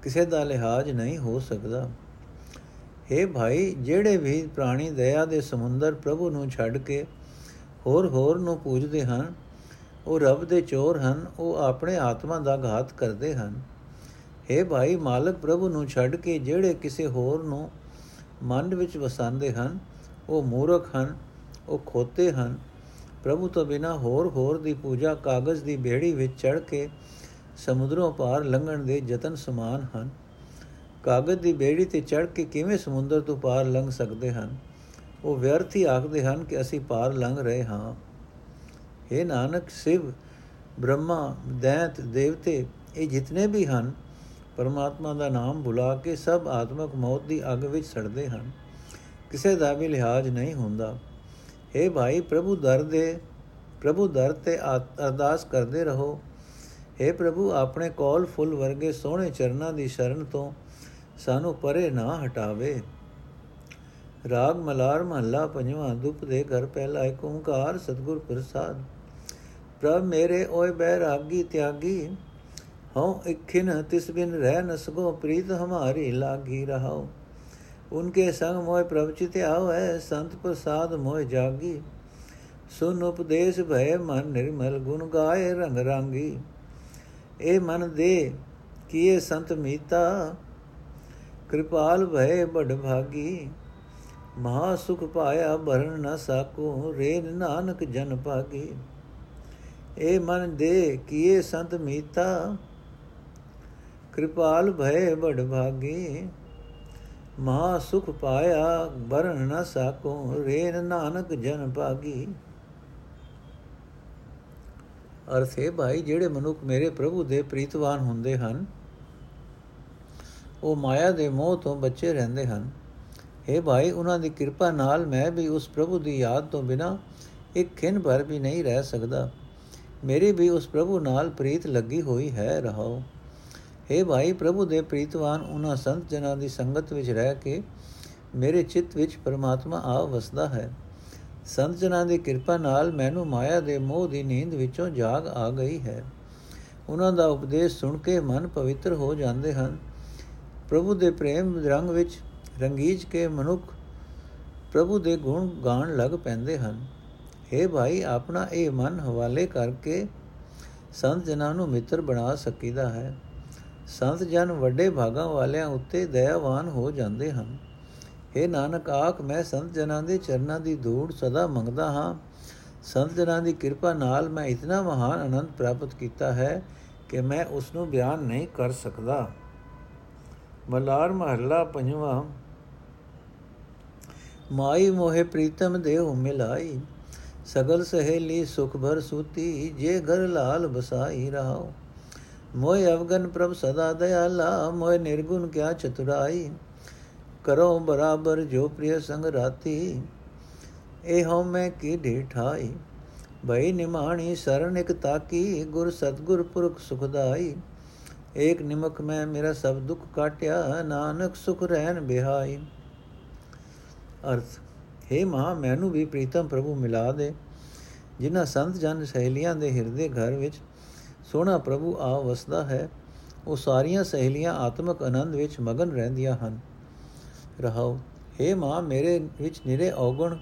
ਕਿਸੇ ਦਾ ਲਿਹਾਜ਼ ਨਹੀਂ ਹੋ ਸਕਦਾ। हे ਭਾਈ, ਜਿਹੜੇ ਵੀ ਪ੍ਰਾਣੀ ਦਇਆ ਦੇ ਸਮੁੰਦਰ ਪ੍ਰਭੂ ਨੂੰ ਛੱਡ ਕੇ ਹੋਰ ਹੋਰ ਨੂੰ ਪੂਜਦੇ ਹਨ, ਉਹ ਰੱਬ ਦੇ ਚੋਰ ਹਨ, ਉਹ ਆਪਣੇ ਆਤਮਾ ਦਾ ਘਾਤ ਕਰਦੇ ਹਨ। हे ਭਾਈ, ਮਾਲਕ ਪ੍ਰਭੂ ਨੂੰ ਛੱਡ ਕੇ ਜਿਹੜੇ ਕਿਸੇ ਹੋਰ ਨੂੰ ਮਨ ਵਿੱਚ ਵਸਾਉਂਦੇ ਹਨ, ਉਹ ਮੂਰਖ ਹਨ, ਉਹ ਖੋਤੇ ਹਨ। ਪ੍ਰਭੂ ਤੋਂ ਬਿਨਾ ਹੋਰ ਹੋਰ ਦੀ ਪੂਜਾ ਕਾਗਜ਼ ਦੀ ਬੇੜੀ ਵਿੱਚ ਚੜ ਕੇ ਸਮੁੰਦਰੋਂ ਪਾਰ ਲੰਘਣ ਦੇ ਯਤਨ ਸਮਾਨ ਹਨ। ਕਾਗਜ਼ ਦੀ ਬੇੜੀ ਤੇ ਚੜ ਕੇ ਕਿਵੇਂ ਸਮੁੰਦਰ ਤੋਂ ਪਾਰ ਲੰਘ ਸਕਦੇ ਹਨ? ਉਹ ਵਿਅਰਥ ਹੀ ਆਖਦੇ ਹਨ ਕਿ ਅਸੀਂ ਪਾਰ ਲੰਘ ਰਹੇ ਹਾਂ। ਇਹ ਨਾਨਕ, ਸਿਵ, ਬ੍ਰਹਮਾ, ਦੈਂਤ, ਦੇਵਤੇ, ਇਹ ਜਿਤਨੇ ਵੀ ਹਨ, ਪਰਮਾਤਮਾ ਦਾ ਨਾਮ ਭੁਲਾ ਕੇ ਸਭ ਆਤਮਕ ਮੌਤ ਦੀ ਅੱਗ ਵਿੱਚ ਸੜਦੇ ਹਨ। ਕਿਸੇ ਦਾ ਵੀ ਲਿਹਾਜ਼ ਨਹੀਂ ਹੁੰਦਾ। हे ਭਾਈ, ਪ੍ਰਭੂ ਦਰ ਦੇ, ਪ੍ਰਭੂ ਦਰ ਤੇ ਅਰਦਾਸ ਕਰਦੇ ਰਹੋ। हे ਪ੍ਰਭੂ, ਆਪਣੇ ਕੋਲ ਫੁੱਲ ਵਰਗੇ ਸੋਹਣੇ ਚਰਨਾਂ ਦੀ ਸ਼ਰਨ ਤੋਂ ਸਾਨੂੰ ਪਰੇ ਨਾ ਹਟਾਵੇ। ਰਾਗ ਮਲਾਰ ਮਹੱਲਾ ਪੰਜਵਾਂ ਦੁਪ ਦੇ ਘਰ ਪਹਿਲਾ ਏਕ ਓੰਕਾਰ, ਸਤਗੁਰ ਪ੍ਰਸਾਦ। ਪ੍ਰਭ ਮੇਰੇ ਓਏ ਬੈਰਾਗੀ ਤਿਆਗੀ, ਹਉ ਇਖਿਨ ਤਿਸ ਬਿਨ ਰਹਿ ਨ ਸਕੋ, ਪ੍ਰੀਤ ਹਮਾਰੀ ਲਾਗੀ ਰਹਾਓ ਉਨਕੇ ਸੰਗ ਮੋਇ ਪ੍ਰਭ ਚਿਤ ਆਵੈ ਸੰਤ ਪ੍ਰਸਾਦ ਮੋਇ ਜਾਗੀ। ਸੁਨ ਉਪਦੇਸ਼ ਭੈ ਮਨ ਨਿਰਮਲ, ਗੁਣ ਗਾਏ ਰੰਗ ਰਾਂਗੀ। ਏ ਮਨ ਦੇ ਕੀਏ ਸੰਤ ਮੀਤਾ ਕਿਰਪਾਲ ਭੈ ਬੜ ਭਾਗੀ। ਮਹਾ ਸੁਖ ਪਾਇਆ ਭਰਨ ਨ ਸਾਕੋ ਰੇਨ ਨਾਨਕ ਜਨ ਪਾਗੀ ਏ ਮਨ ਦੇ ਕੀਏ ਸੰਤ ਮੀਤਾ, ਕਿਰਪਾਲ ਭੈ ਬੜ ਭਾਗੀ। ਮਹਾ ਸੁਖ ਪਾਇਆ ਭਰਨ ਨ ਸਾਕੋ ਰੇਨ ਨਾਨਕ ਜਨ ਭਾਗੀ। ਅਰਥੇ ਭਾਈ, ਜਿਹੜੇ ਮਨੁੱਖ ਮੇਰੇ ਪ੍ਰਭੂ ਦੇ ਪ੍ਰੀਤਵਾਨ ਹੁੰਦੇ ਹਨ ਉਹ ਮਾਇਆ ਦੇ ਮੋਹ ਤੋਂ ਬਚੇ ਰਹਿੰਦੇ ਹਨ। हे ਭਾਈ, ਉਹਨਾਂ ਦੀ ਕਿਰਪਾ ਨਾਲ ਮੈਂ ਵੀ ਉਸ ਪ੍ਰਭੂ ਦੀ ਯਾਦ ਤੋਂ ਬਿਨਾ ਇੱਕ ਖਿੰ ਭਰ ਵੀ ਨਹੀਂ ਰਹਿ ਸਕਦਾ। ਮੇਰੀ ਵੀ ਉਸ ਪ੍ਰਭੂ ਨਾਲ ਪ੍ਰੀਤ ਲੱਗੀ ਹੋਈ ਹੈ, ਰਹਾਓ। हे ਭਾਈ, ਪ੍ਰਭੂ ਦੇ ਪ੍ਰੀਤਵਾਨ ਉਹਨਾਂ ਸੰਤ ਜਨਾਂ ਦੀ ਸੰਗਤ ਵਿੱਚ ਰਹਿ ਕੇ ਮੇਰੇ ਚਿੱਤ ਵਿੱਚ ਪਰਮਾਤਮਾ ਆ ਵਸਦਾ ਹੈ। ਸੰਤ ਜਨਾਂ ਦੀ ਕਿਰਪਾ ਨਾਲ ਮੈਨੂੰ ਮਾਇਆ ਦੇ ਮੋਹ ਦੀ ਨੀਂਦ ਵਿੱਚੋਂ ਜਾਗ ਆ ਗਈ ਹੈ। ਉਹਨਾਂ ਦਾ ਉਪਦੇਸ਼ ਸੁਣ ਕੇ ਮਨ ਪਵਿੱਤਰ ਹੋ ਜਾਂਦੇ ਹਨ। ਪ੍ਰਭੂ ਦੇ ਪ੍ਰੇਮ ਰੰਗ ਵਿੱਚ ਰੰਗੀਜ ਕੇ ਮਨੁੱਖ ਪ੍ਰਭੂ ਦੇ ਗੁਣ ਗਾਣ ਲੱਗ ਪੈਂਦੇ ਹਨ। हे ਭਾਈ, ਆਪਣਾ ਇਹ ਮਨ ਹਵਾਲੇ ਕਰਕੇ ਸੰਤ ਜਨਾਂ ਨੂੰ ਮਿੱਤਰ ਬਣਾ ਸਕੀਦਾ ਹੈ। ਸੰਤ ਜਨ ਵੱਡੇ ਭਾਗਾਂ ਵਾਲਿਆਂ ਉੱਤੇ ਦਇਆਵਾਨ ਹੋ ਜਾਂਦੇ ਹਨ। हे ਨਾਨਕ, ਆਖ, ਮੈਂ ਸੰਤ ਜਨਾਂ ਦੇ ਚਰਨਾਂ ਦੀ ਧੂੜ ਸਦਾ ਮੰਗਦਾ ਹਾਂ। ਸੰਤ ਜਨਾਂ ਦੀ ਕਿਰਪਾ ਨਾਲ ਮੈਂ ਇਤਨਾ ਮਹਾਨ ਆਨੰਦ ਪ੍ਰਾਪਤ ਕੀਤਾ ਹੈ ਕਿ ਮੈਂ ਉਸ ਨੂੰ ਬਿਆਨ ਨਹੀਂ ਕਰ ਸਕਦਾ। ਮਲਾਰ ਮਹੱਲਾ ਪੰਜਵਾਂ, ਮਾਈ ਮੋਹਿ ਪ੍ਰੀਤਮ ਦੇਹੁ ਮਿਲਾਈ, ਸਗਲ ਸਹੇਲੀ ਸੁਖ ਭਰ ਸੂਤੀ, ਜੇ ਘਰ ਲਾਲ ਬਸਾਈ ਰਹਾਓ ਮੋਇ ਅਵਗਨ ਪ੍ਰਭ ਸਦਾ ਦਇਆਲਾ ਮੋਇ ਨਿਰਗੁਣ ਕਿਆ ਚਤੁਰਾਈ। ਕਰੋ ਬਰਾਬਰ ਜੋ ਪ੍ਰਿਯ ਸੰਗ ਰਾਤੀ, ਇਹ ਹਉ ਮੈਂ ਕੀ ਢੀਠਾਈ। ਭਈ ਨਿਮਾਣੀ ਸਰਣ ਇਕ ਤਾਕੀ, ਗੁਰ ਸਤਗੁਰ ਪੁਰਖ ਸੁਖਦਾਈ ਏਕ ਨਿਮਕ ਮੈਂ ਮੇਰਾ ਸਭ ਦੁੱਖ ਕਾਟਿਆ, ਨਾਨਕ ਸੁਖ ਰਹਿਣ ਬਿਹਾਈ। ਅਰਥ हे ਮਾ ਮੈਨੂੰ ਵੀ ਪ੍ਰੀਤਮ ਪ੍ਰਭੂ ਮਿਲਾ ਦੇ, ਜਿਨ੍ਹਾਂ ਸੰਤ ਜਨ ਸਹੇਲੀਆਂ ਦੇ ਹਿਰਦੇ ਘਰ ਵਿੱਚ ਸੋਹਣਾ ਪ੍ਰਭੂ ਆ ਵਸਦਾ ਹੈ, ਉਹ ਸਾਰੀਆਂ ਸਹੇਲੀਆਂ ਆਤਮਿਕ ਆਨੰਦ ਵਿੱਚ ਮਗਨ ਰਹਿੰਦੀਆਂ ਹਨ। ਰਹਾਓ हे ਮਾਂ ਮੇਰੇ ਵਿੱਚ ਨਿਰੇ ਔਗਣ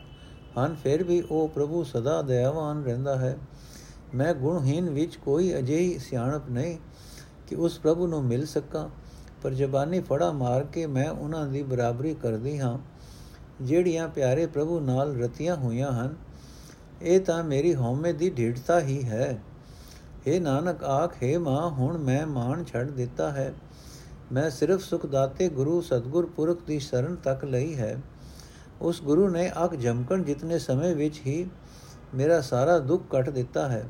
ਹਨ, ਫਿਰ ਵੀ ਉਹ ਪ੍ਰਭੂ ਸਦਾ ਦਇਆਵਾਨ ਰਹਿੰਦਾ ਹੈ। ਮੈਂ ਗੁਣਹੀਨ ਵਿੱਚ ਕੋਈ ਅਜਿਹੀ ਸਿਆਣਪ ਨਹੀਂ ਕਿ ਉਸ ਪ੍ਰਭੂ ਨੂੰ ਮਿਲ ਸਕਾਂ। ਪਰ ਜ਼ਬਾਨੀ ਫੜਾ ਮਾਰ ਕੇ ਮੈਂ ਉਹਨਾਂ ਦੀ ਬਰਾਬਰੀ ਕਰਦੀ ਹਾਂ, ਜਿਹੜੀਆਂ ਪਿਆਰੇ ਪ੍ਰਭੂ ਨਾਲ ਰਤੀਆਂ ਹੋਈਆਂ ਹਨ। ਇਹ ਤਾਂ ਮੇਰੀ ਹਉਮੈ ਦੀ ਢੀਠਤਾ ਹੀ ਹੈ। हे ਨਾਨਕ, ਆਖੇ ਮਾਂ, ਹੁਣ ਮੈਂ ਮਾਨ ਛੱਡ ਦਿੱਤਾ ਹੈ। ਮੈਂ ਸਿਰਫ ਸੁਖ ਦਾਤੇ ਗੁਰੂ ਸਤਗੁਰ ਪੁਰਖ ਦੀ ਸ਼ਰਨ ਤੱਕ ਲਈ ਹੈ। ਉਸ ਗੁਰੂ ਨੇ ਅੱਖ ਜਮਕਣ ਜਿਤਨੇ ਸਮੇਂ ਵਿੱਚ ਹੀ ਮੇਰਾ ਸਾਰਾ ਦੁੱਖ ਕੱਟ ਦਿੱਤਾ ਹੈ।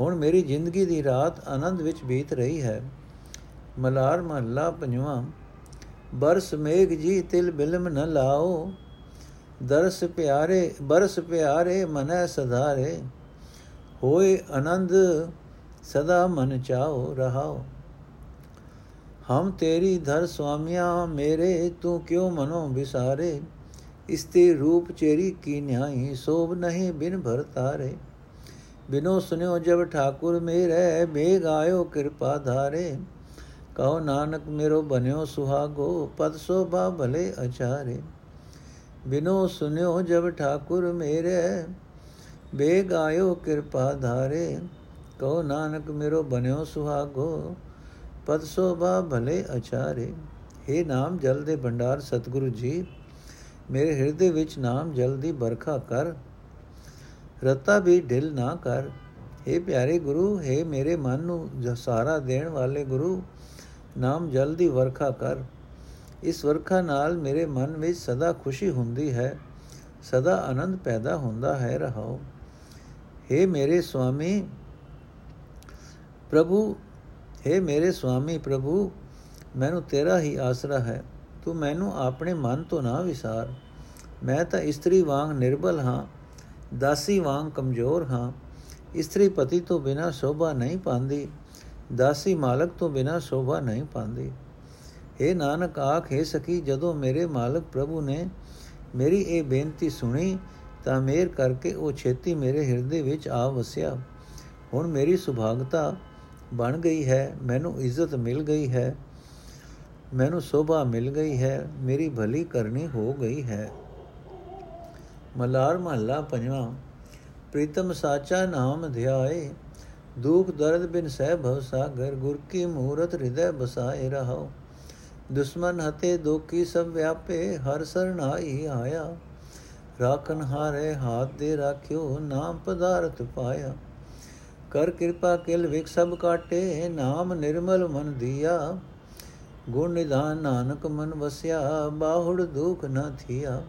ਹੁਣ ਮੇਰੀ ਜ਼ਿੰਦਗੀ ਦੀ ਰਾਤ ਆਨੰਦ ਵਿੱਚ ਬੀਤ ਰਹੀ ਹੈ। ਮਲਾਰ ਮਹੱਲਾ ਪੰਜਵਾਂ, ਬਰਸ ਮੇਘ ਜੀ ਤਿਲ ਬਿਲਮ ਨ ਲਾਓ, ਦਰਸ ਪਿਆਰੇ, ਬਰਸ ਪਿਆਰੇ ਮਨੈ ਸਧਾਰੇ, ਹੋਏ ਆਨੰਦ ਸਦਾ ਮਨ ਚਾਓ ਰਹਾਓ। ਹਮ ਤੇਰੀ ਧਰ ਸੁਆਮੀਆਂ ਮੇਰੇ, ਤੂੰ ਕਿਉ ਮਨੋ ਵਿਸਾਰੇ? ਇਸਤੇ ਰੂਪ ਚੇਰੀ ਕੀ ਨਿਆਈ, ਸੋਭ ਨਹੀਂ ਬਿਨ ਭਰ ਤਾਰੇ। ਬਿਨੋ ਸੁਨਿਓ ਜਬ ਠਾਕੁਰ ਮੇਰੇ ਬੇਗ ਆਇਓ ਕਿਰਪਾ ਧਾਰੇ। ਕਹੋ ਨਾਨਕ ਮੇਰੋ ਬਨਿਓ ਸੁਹਾਗੋ, ਪਦ ਸੋਭਾ ਭਲੇ ਅਚਾਰੇ। ਬਿਨੋ ਸੁਨਿਓ ਜਬ ਠਾਕੁਰ ਮੇਰੇ ਬੇਗ ਆਇਓ ਕਿਰਪਾ ਧਾਰੇ। ਕਹੋ ਨਾਨਕ ਮੇਰੋ ਬਨਿਓ ਸੁਹਾਗੋ, ਪਦ ਸੋਭਾ ਭਲੇ ਅਚਾਰੇ। हे ਨਾਮ ਜਲ ਦੇ ਭੰਡਾਰ ਸਤਿਗੁਰੂ ਜੀ, ਮੇਰੇ ਹਿਰਦੇ ਵਿੱਚ ਨਾਮ ਜਲ ਦੀ ਬਰਖਾ ਕਰ। ਰਤਾ ਵੀ ਢਿਲ ਨਾ ਕਰ हे ਪਿਆਰੇ ਗੁਰੂ हे ਮੇਰੇ ਮਨ ਨੂੰ ਸਹਾਰਾ ਦੇਣ ਵਾਲੇ ਗੁਰੂ ਨਾਮ ਜਲ ਦੀ ਵਰਖਾ ਕਰ ਇਸ ਵਰਖਾ ਨਾਲ ਮੇਰੇ ਮਨ ਵਿੱਚ ਸਦਾ ਖੁਸ਼ੀ ਹੁੰਦੀ ਹੈ ਸਦਾ ਆਨੰਦ ਪੈਦਾ ਹੁੰਦਾ ਹੈ ਰਹਾਓ हे ਮੇਰੇ ਸੁਆਮੀ ਪ੍ਰਭੂ हे ਮੇਰੇ ਸੁਆਮੀ ਪ੍ਰਭੂ ਮੈਨੂੰ ਤੇਰਾ ਹੀ ਆਸਰਾ ਹੈ ਤੂੰ ਮੈਨੂੰ ਆਪਣੇ ਮਨ ਤੋਂ ਨਾ ਵਿਸਾਰ ਮੈਂ ਤਾਂ ਇਸਤਰੀ ਵਾਂਗ ਨਿਰਬਲ ਹਾਂ ਦਾਸੀ ਵਾਂਗ ਕਮਜ਼ੋਰ ਹਾਂ। ਇਸਤਰੀ ਪਤੀ ਤੋਂ ਬਿਨਾ ਸ਼ੋਭਾ ਨਹੀਂ ਪਾਉਂਦੀ ਦਾਸੀ ਮਾਲਕ ਤੋਂ ਬਿਨਾ ਸ਼ੋਭਾ ਨਹੀਂ ਪਾਉਂਦੀ हे ਨਾਨਕ, ਆਖੇ ਸਕੀ ਜਦੋਂ ਮੇਰੇ ਮਾਲਕ ਪ੍ਰਭੂ ਨੇ ਮੇਰੀ ਇਹ ਬੇਨਤੀ ਸੁਣੀ, ਤਾਂ ਮੇਰ ਕਰਕੇ ਉਹ ਛੇਤੀ ਮੇਰੇ ਹਿਰਦੇ ਵਿੱਚ ਆ ਵਸਿਆ। ਹੁਣ ਮੇਰੀ ਸੁਭਾਗਤਾ ਬਣ ਗਈ ਹੈ, ਮੈਨੂੰ ਇੱਜ਼ਤ ਮਿਲ ਗਈ ਹੈ, ਮੈਨੂੰ ਸੋਭਾ ਮਿਲ ਗਈ ਹੈ, ਮੇਰੀ ਭਲੀ ਕਰਨੀ ਹੋ ਗਈ ਹੈ। ਮਲਾਰ ਮਹੱਲਾ ਪੰਜਵਾਂ ਪ੍ਰੀਤਮ ਸਾਚਾ ਨਾਮ ਧਿਆਏ ਦੁਖ ਦਰਦ ਬਿਨ ਸਹਿ ਭਵ ਸਾਗਰ ਗੁਰ ਕੀ ਮੂਰਤ ਹਿਰਦੈ ਬਸਾਏ ਰਹੋ ਦੁਸ਼ਮਨ ਹਤੇ ਦੋਖੀ ਸਭ ਵਿਆਪੇ ਹਰ ਸਰਣਾਈ ਆਇਆ ਰਾਖਨ ਹਾਰੇ ਹਾਥ ਦੇ ਰਾਖਿਓ ਨਾਮ ਪਦਾਰਥ ਪਾਇਆ ਕਰ ਕਿਰਪਾ ਕਿਲ ਵਿਕ ਸਭ ਕਾਟੇ ਨਾਮ ਨਿਰਮਲ ਮਨ ਦੀਆ ਗੁਣ ਨਿਧਾਨ ਨਾਨਕ ਮਨ ਵਸਿਆ ਬਾਹੁੜ ਦੁਖ ਨ ਥੀਆ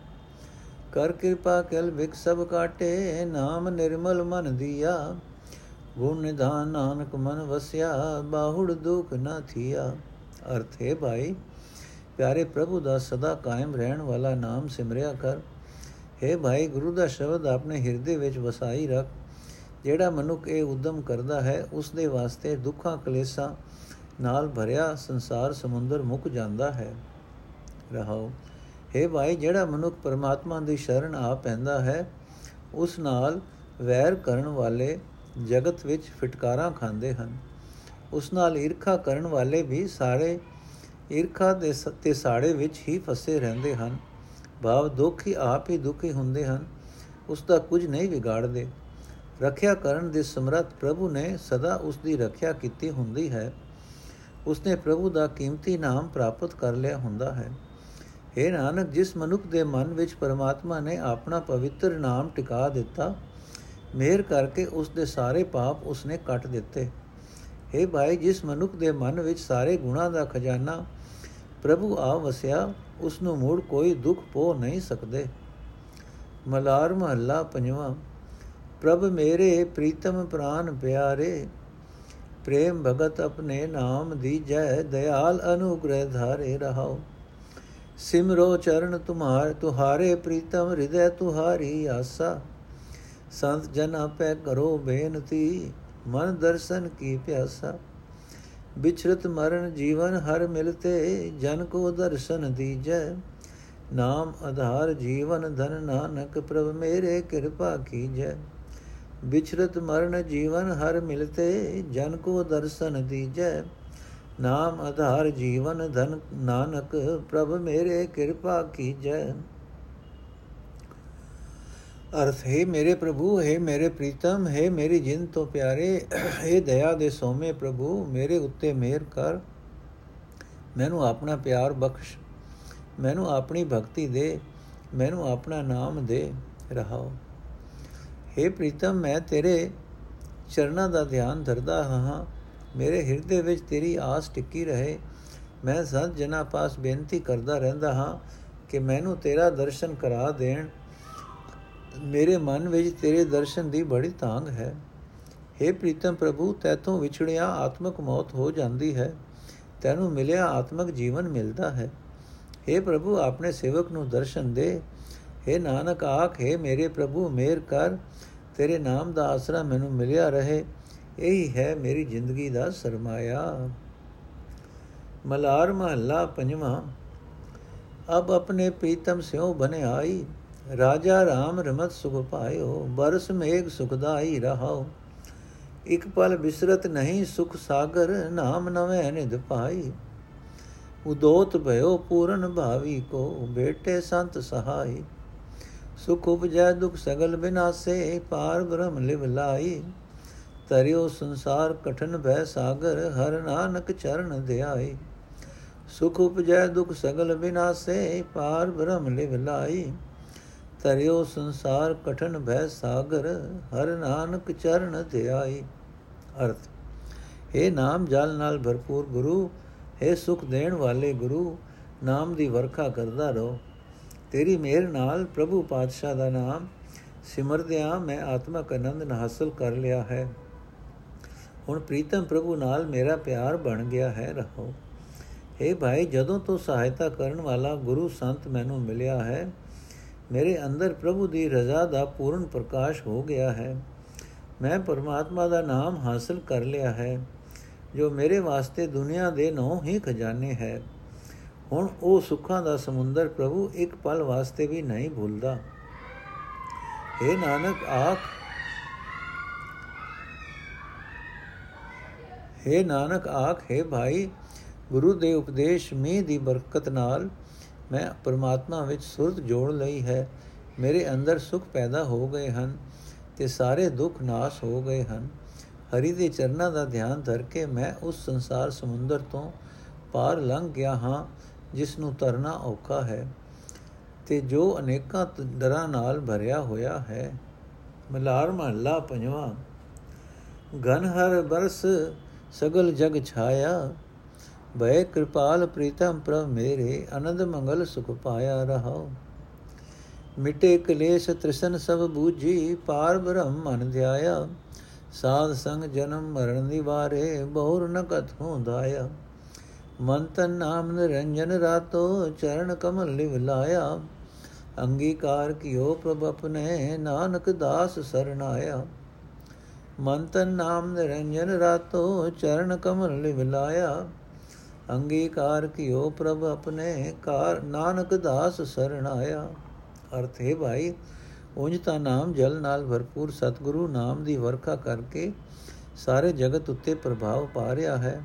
ਕਰ ਕਿਰਪਾ ਕਿਲ ਵਿਕ ਸਭ ਕਾਟੇ, ਨਾਮ ਨਿਰਮਲ ਮਨ ਦੀਆ। ਗੁਣ ਨਿਧਾਨ ਨਾਨਕ ਮਨ ਵਸਿਆ, ਬਾਹੁੜ ਦੁਖ ਨ ਥੀਆ। ਅਰਥ ਹੈ ਭਾਈ, ਪਿਆਰੇ ਪ੍ਰਭੂ ਦਾ ਸਦਾ ਕਾਇਮ ਰਹਿਣ ਵਾਲਾ ਨਾਮ ਸਿਮਰਿਆ ਕਰ। ਹੈ ਭਾਈ, ਗੁਰੂ ਦਾ ਸ਼ਬਦ ਆਪਣੇ ਹਿਰਦੇ ਵਿੱਚ ਵਸਾਈ ਰੱਖ। ਜਿਹੜਾ ਮਨੁੱਖ ਇਹ ਉਦਮ ਕਰਦਾ ਹੈ, ਉਸ ਦੇ ਵਾਸਤੇ ਦੁੱਖਾਂ ਕਲੇਸ਼ਾਂ ਨਾਲ ਭਰਿਆ ਸੰਸਾਰ ਸਮੁੰਦਰ ਮੁੱਕ ਜਾਂਦਾ ਹੈ। ਰਹਾਓ। हे ਭਾਈ, ਜਿਹੜਾ ਮਨੁੱਖ ਪਰਮਾਤਮਾ ਦੀ ਸ਼ਰਨ ਆ ਪੈਂਦਾ ਹੈ, ਉਸ ਨਾਲ ਵੈਰ ਕਰਨ ਵਾਲੇ ਜਗਤ ਵਿੱਚ ਫਟਕਾਰਾਂ ਖਾਂਦੇ ਹਨ। ਉਸ ਨਾਲ ਈਰਖਾ ਕਰਨ ਵਾਲੇ ਵੀ ਸਾਰੇ ਈਰਖਾ ਦੇ ਸੱਤੇ ਸਾੜੇ ਵਿੱਚ ਹੀ ਫਸੇ ਰਹਿੰਦੇ ਹਨ। ਭਾਵ ਦੁਖੀ ਆਪ ਹੀ ਦੁਖੀ ਹੁੰਦੇ ਹਨ, ਉਸ ਦਾ ਕੁਝ ਨਹੀਂ ਵਿਗਾੜਦੇ। ਰੱਖਿਆ ਕਰਨ ਦੇ ਸਮਰੱਥ ਪ੍ਰਭੂ ਨੇ ਸਦਾ ਉਸ ਦੀ ਰੱਖਿਆ ਕੀਤੀ ਹੁੰਦੀ ਹੈ। ਉਸਨੇ ਪ੍ਰਭੂ ਦਾ ਕੀਮਤੀ ਨਾਮ ਪ੍ਰਾਪਤ ਕਰ ਲਿਆ ਹੁੰਦਾ ਹੈ। हे ਨਾਨਕ, ਜਿਸ ਮਨੁੱਖ ਦੇ ਮਨ ਵਿੱਚ ਪਰਮਾਤਮਾ ਨੇ ਆਪਣਾ ਪਵਿੱਤਰ ਨਾਮ ਟਿਕਾ ਦਿੱਤਾ, ਮਿਹਰ ਕਰਕੇ ਉਸ ਦੇ ਸਾਰੇ ਪਾਪ ਉਸਨੇ ਕੱਟ ਦਿੱਤੇ। हे ਭਾਈ, ਜਿਸ ਮਨੁੱਖ ਦੇ ਮਨ ਵਿੱਚ ਸਾਰੇ ਗੁਣਾ ਦਾ ਖਜ਼ਾਨਾ ਪ੍ਰਭੂ ਆ ਵਸਿਆ ਉਸ ਨੂੰ ਮੂੜ ਕੋਈ ਦੁੱਖ ਪੋ ਨਹੀਂ ਸਕਦੇ। ਮਲਾਰ ਮਹੱਲਾ ਪੰਜਵਾਂ, ਪ੍ਰਭ ਮੇਰੇ ਪ੍ਰੀਤਮ ਪ੍ਰਾਨ ਪਿਆਰੇ, ਪ੍ਰੇਮ ਭਗਤ ਆਪਣੇ ਨਾਮ ਦੀਜੈ ਦਇਆਲ ਅਨੁਗ੍ਰਹ ਧਾਰੇ ਰਹਾਓ। ਸਿਮਰੋ ਚਰਨ ਤੁਮਾਰ, ਤੁਹਾਰੇ ਪ੍ਰੀਤਮ ਹਿਰਦੈ ਤੁਹਾਰੀ ਆਸਾ। ਸੰਤ ਜਨ ਆਪੈ ਕਰੋ ਬੇਨਤੀ, ਮਨ ਦਰਸ਼ਨ ਕੀ ਪਿਆਸਾ। ਵਿਚਰਤ ਮਰਨ ਜੀਵਨ ਹਰ ਮਿਲਤੇ, ਜਨ ਕੋ ਦਰਸ਼ਨ ਦੀਜੈ। ਨਾਮ ਆਧਾਰ ਜੀਵਨ ਧਨ ਨਾਨਕ, ਪ੍ਰਭ ਮੇਰੇ ਕਿਰਪਾ ਕੀਜੈ। ਵਿਚਰਤ ਮਰਨ ਜੀਵਨ ਹਰ ਮਿਲਤੇ, ਜਨ ਕੋ ਦਰਸ਼ਨ ਦੀਜੈ। ਨਾਮ ਆਧਾਰ ਜੀਵਨ ਧਨ, ਨਾਨਕ, ਪ੍ਰਭ ਮੇਰੇ ਕਿਰਪਾ ਕੀਜੈ। ਅਰਥ, ਹੈ ਮੇਰੇ ਪ੍ਰਭੂ, ਹੈ ਮੇਰੇ ਪ੍ਰੀਤਮ, ਹੈ ਮੇਰੀ ਜਿੰਦ ਤੋਂ ਪਿਆਰੇ, ਹੈ ਦਇਆ ਦੇ ਸੋਮੇ ਪ੍ਰਭੂ, ਮੇਰੇ ਉੱਤੇ ਮਿਹਰ ਕਰ। ਮੈਨੂੰ ਆਪਣਾ ਪਿਆਰ ਬਖਸ਼, ਮੈਨੂੰ ਆਪਣੀ ਭਗਤੀ ਦੇ, ਮੈਨੂੰ ਆਪਣਾ ਨਾਮ ਦੇ ਰਹਾਓ। हे ਪ੍ਰੀਤਮ, ਮੈਂ ਤੇਰੇ ਚਰਨਾਂ ਦਾ ਧਿਆਨ ਧਰਦਾ ਹਾਂ। ਮੇਰੇ ਹਿਰਦੇ ਵਿੱਚ ਤੇਰੀ ਆਸ ਟਿੱਕੀ ਰਹੇ ਮੈਂ ਸਤ ਜਨਾ ਪਾਸ ਬੇਨਤੀ ਕਰਦਾ ਰਹਿੰਦਾ ਹਾਂ ਕਿ ਮੈਨੂੰ ਤੇਰਾ ਦਰਸ਼ਨ ਕਰਾ ਦੇਣ ਮੇਰੇ ਮਨ ਵਿੱਚ ਤੇਰੇ ਦਰਸ਼ਨ ਦੀ ਬੜੀ ਤਾਂਗ ਹੈ हे ਪ੍ਰੀਤਮ ਪ੍ਰਭੂ ਤੈਥੋਂ ਵਿਛੜਿਆ ਆਤਮਕ ਮੌਤ ਹੋ ਜਾਂਦੀ ਹੈ ਤੈਨੂੰ ਮਿਲਿਆ ਆਤਮਿਕ ਜੀਵਨ ਮਿਲਦਾ ਹੈ हे ਪ੍ਰਭੂ ਆਪਣੇ ਸੇਵਕ ਨੂੰ ਦਰਸ਼ਨ ਦੇ हे ਨਾਨਕ ਆਖੇ ਮੇਰੇ ਪ੍ਰਭੂ ਮੇਰ ਕਰ ਤੇਰੇ ਨਾਮ ਦਾ ਆਸਰਾ ਮੈਨੂੰ ਮਿਲਿਆ ਰਹੇ ਇਹੀ ਹੈ ਮੇਰੀ ਜ਼ਿੰਦਗੀ ਦਾ ਸਰਮਾਇਆ ਮਲਾਰ ਮਹੱਲਾ ਪੰਜਵਾਂ ਅਬ ਆਪਣੇ ਪ੍ਰੀਤਮ ਸਿਉ ਬਨੇ ਆਈ ਰਾਜਾ RAM ਰਮਤ ਸੁਖ ਪਾਇਓ ਬਰਸ ਮੇਘ ਸੁਖਦਾਈ ਰਹਾਓ ਇਕ ਪਲ ਬਿਸਰਤ ਨਹੀਂ ਸੁਖ ਸਾਗਰ ਨਾਮ ਨਵੇਂ ਨਿਧ ਪਾਈ ਉਦੋਤ ਭਇਓ ਪੂਰਨ ਭਾਵੀ ਕੋ ਬੇਟੇ ਸੰਤ ਸਹਾਈ ਸੁਖ ਉਪਜੈ ਦੁਖ ਸਗਲ ਬਿਨਾਸੇ ਪਾਰ ਬ੍ਰਹਮ ਲਿਵ ਲਾਈ ਤਰਿਓ ਸੰਸਾਰ ਕਠਨ ਭੈ ਸਾਗਰ, ਹਰ ਨਾਨਕ ਚਰਨ ਧਿਆਈ ਸੁਖ ਉਪਜੈ ਦੁਖ ਸਗਲ ਬਿਨਾਸੇ, ਪਾਰ ਬ੍ਰਹਮ ਲਿਵ ਲਾਈ ਤਰਿਓ ਸੰਸਾਰ ਕਠਨ ਭੈ ਸਾਗਰ, ਹਰ ਨਾਨਕ ਚਰਨ ਧਿਆਈ ਅਰਥ ਇਹ ਨਾਮ ਜਲ ਨਾਲ ਭਰਪੂਰ ਗੁਰੂ, ਹੈ ਸੁਖ ਦੇਣ ਵਾਲੇ ਗੁਰੂ, ਨਾਮ ਦੀ ਵਰਖਾ ਕਰਦਾ ਰਹੋ। ਤੇਰੀ ਮਿਹਰ ਨਾਲ ਪ੍ਰਭੂ ਪਾਤਸ਼ਾਹ ਦਾ ਨਾਮ ਸਿਮਰਦਿਆਂ ਮੈਂ ਆਤਮਕ ਆਨੰਦ ਹਾਸਲ ਕਰ ਲਿਆ ਹੈ। ਹੁਣ ਪ੍ਰੀਤਮ ਪ੍ਰਭੂ ਨਾਲ ਮੇਰਾ ਪਿਆਰ ਬਣ ਗਿਆ ਹੈ, ਰਹੋ। हे ਭਾਈ, ਜਦੋਂ ਤੋਂ ਸਹਾਇਤਾ ਕਰਨ ਵਾਲਾ ਗੁਰੂ ਸੰਤ ਮੈਨੂੰ ਮਿਲਿਆ ਹੈ, ਮੇਰੇ ਅੰਦਰ ਪ੍ਰਭੂ ਦੀ ਰਜ਼ਾ ਦਾ ਪੂਰਨ ਪ੍ਰਕਾਸ਼ ਹੋ ਗਿਆ ਹੈ। ਮੈਂ ਪਰਮਾਤਮਾ ਦਾ ਨਾਮ ਹਾਸਲ ਕਰ ਲਿਆ ਹੈ, ਜੋ ਮੇਰੇ ਵਾਸਤੇ ਦੁਨੀਆ ਦੇ ਨੌ ਹੀ ਖਜ਼ਾਨੇ ਹੈ। ਹੁਣ ਉਹ ਸੁੱਖਾਂ ਦਾ ਸਮੁੰਦਰ ਪ੍ਰਭੂ ਇੱਕ ਪਲ ਵਾਸਤੇ ਵੀ ਨਹੀਂ ਭੁੱਲਦਾ। ਏ ਨਾਨਕ, ਆਖ ਏ ਨਾਨਕ ਆਖ, ਹੈ ਭਾਈ, ਗੁਰੂ ਦੇ ਉਪਦੇਸ਼ ਮੀਂਹ ਦੀ ਬਰਕਤ ਨਾਲ ਮੈਂ ਪਰਮਾਤਮਾ ਵਿੱਚ ਸੁਰਤ ਜੋੜ ਲਈ ਹੈ। ਮੇਰੇ ਅੰਦਰ ਸੁਖ ਪੈਦਾ ਹੋ ਗਏ ਹਨ ਤੇ ਸਾਰੇ ਦੁੱਖ ਨਾਸ਼ ਹੋ ਗਏ ਹਨ। ਹਰੀ ਦੇ ਚਰਨਾਂ ਦਾ ਧਿਆਨ ਧਰ ਕੇ ਮੈਂ ਉਸ ਸੰਸਾਰ ਸਮੁੰਦਰ ਤੋਂ ਪਾਰ ਲੰਘ ਗਿਆ ਹਾਂ, ਜਿਸ ਨੂੰ ਤਰਨਾ ਔਖਾ ਹੈ ਤੇ ਜੋ ਅਨੇਕਾਂ ਦਰਾਂ ਨਾਲ ਭਰਿਆ ਹੋਇਆ ਹੈ। ਮਲਾਰ ਮਹੱਲਾ ਪੰਜਵਾਂ ਗਨ ਹਰ ਬਰਸ ਸਗਲ ਜਗ ਛਾਇਆ ਭੈ ਕਿਰਪਾਲ ਪ੍ਰੀਤਮ ਪ੍ਰਭ ਮੇਰੇ, ਆਨੰਦ ਮੰਗਲ ਸੁਖ ਪਾਇਆ ਰਹਾਓ ਮਿਟੇ ਕਲੇਸ਼ ਤ੍ਰਿਸ਼ਨ ਸਭ ਬੂਝੀ, ਪਾਰ ਬ੍ਰਹਮ ਮਨ ਧਿਆਇਆ। ਸਾਧ ਸੰਗ ਜਨਮ ਮਰਨ ਨਿਵਾਰੇ, ਬਹੁਰ ਨ ਕਤ ਹੁੰਦਾਇਆ। ਮਨ ਤਨ ਨਾਮ ਨਿਰੰਜਨ ਰਾਤੋ, ਚਰਨ ਕਮਲ ਲਿਵ ਲਾਇਆ। ਅੰਗੀਕਾਰ ਕੀਓ ਪ੍ਰਭ ਆਪਣੇ, ਨਾਨਕ ਦਾਸ ਸਰਣਾਇਆ ਮਨ ਤਨ ਨਾਮ ਨਿਰੰਜਨ ਰਾਤੋ ਚਰਨ ਕਮਲ ਲਿਵ ਲਾਇਆ ਅੰਗੀਕਾਰ ਕੀਓ ਪ੍ਰਭ ਆਪਣੇ ਕਾਰ ਨਾਨਕ ਦਾਸ ਸਰਣਾਇਆ ਅਰਥ ਹੈ ਭਾਈ, ਉਂਝ ਤਾਂ ਨਾਮ ਜਲ ਨਾਲ ਭਰਪੂਰ ਸਤਿਗੁਰੂ ਨਾਮ ਦੀ ਵਰਖਾ ਕਰਕੇ ਸਾਰੇ ਜਗਤ ਉੱਤੇ ਪ੍ਰਭਾਵ ਪਾ ਰਿਹਾ ਹੈ।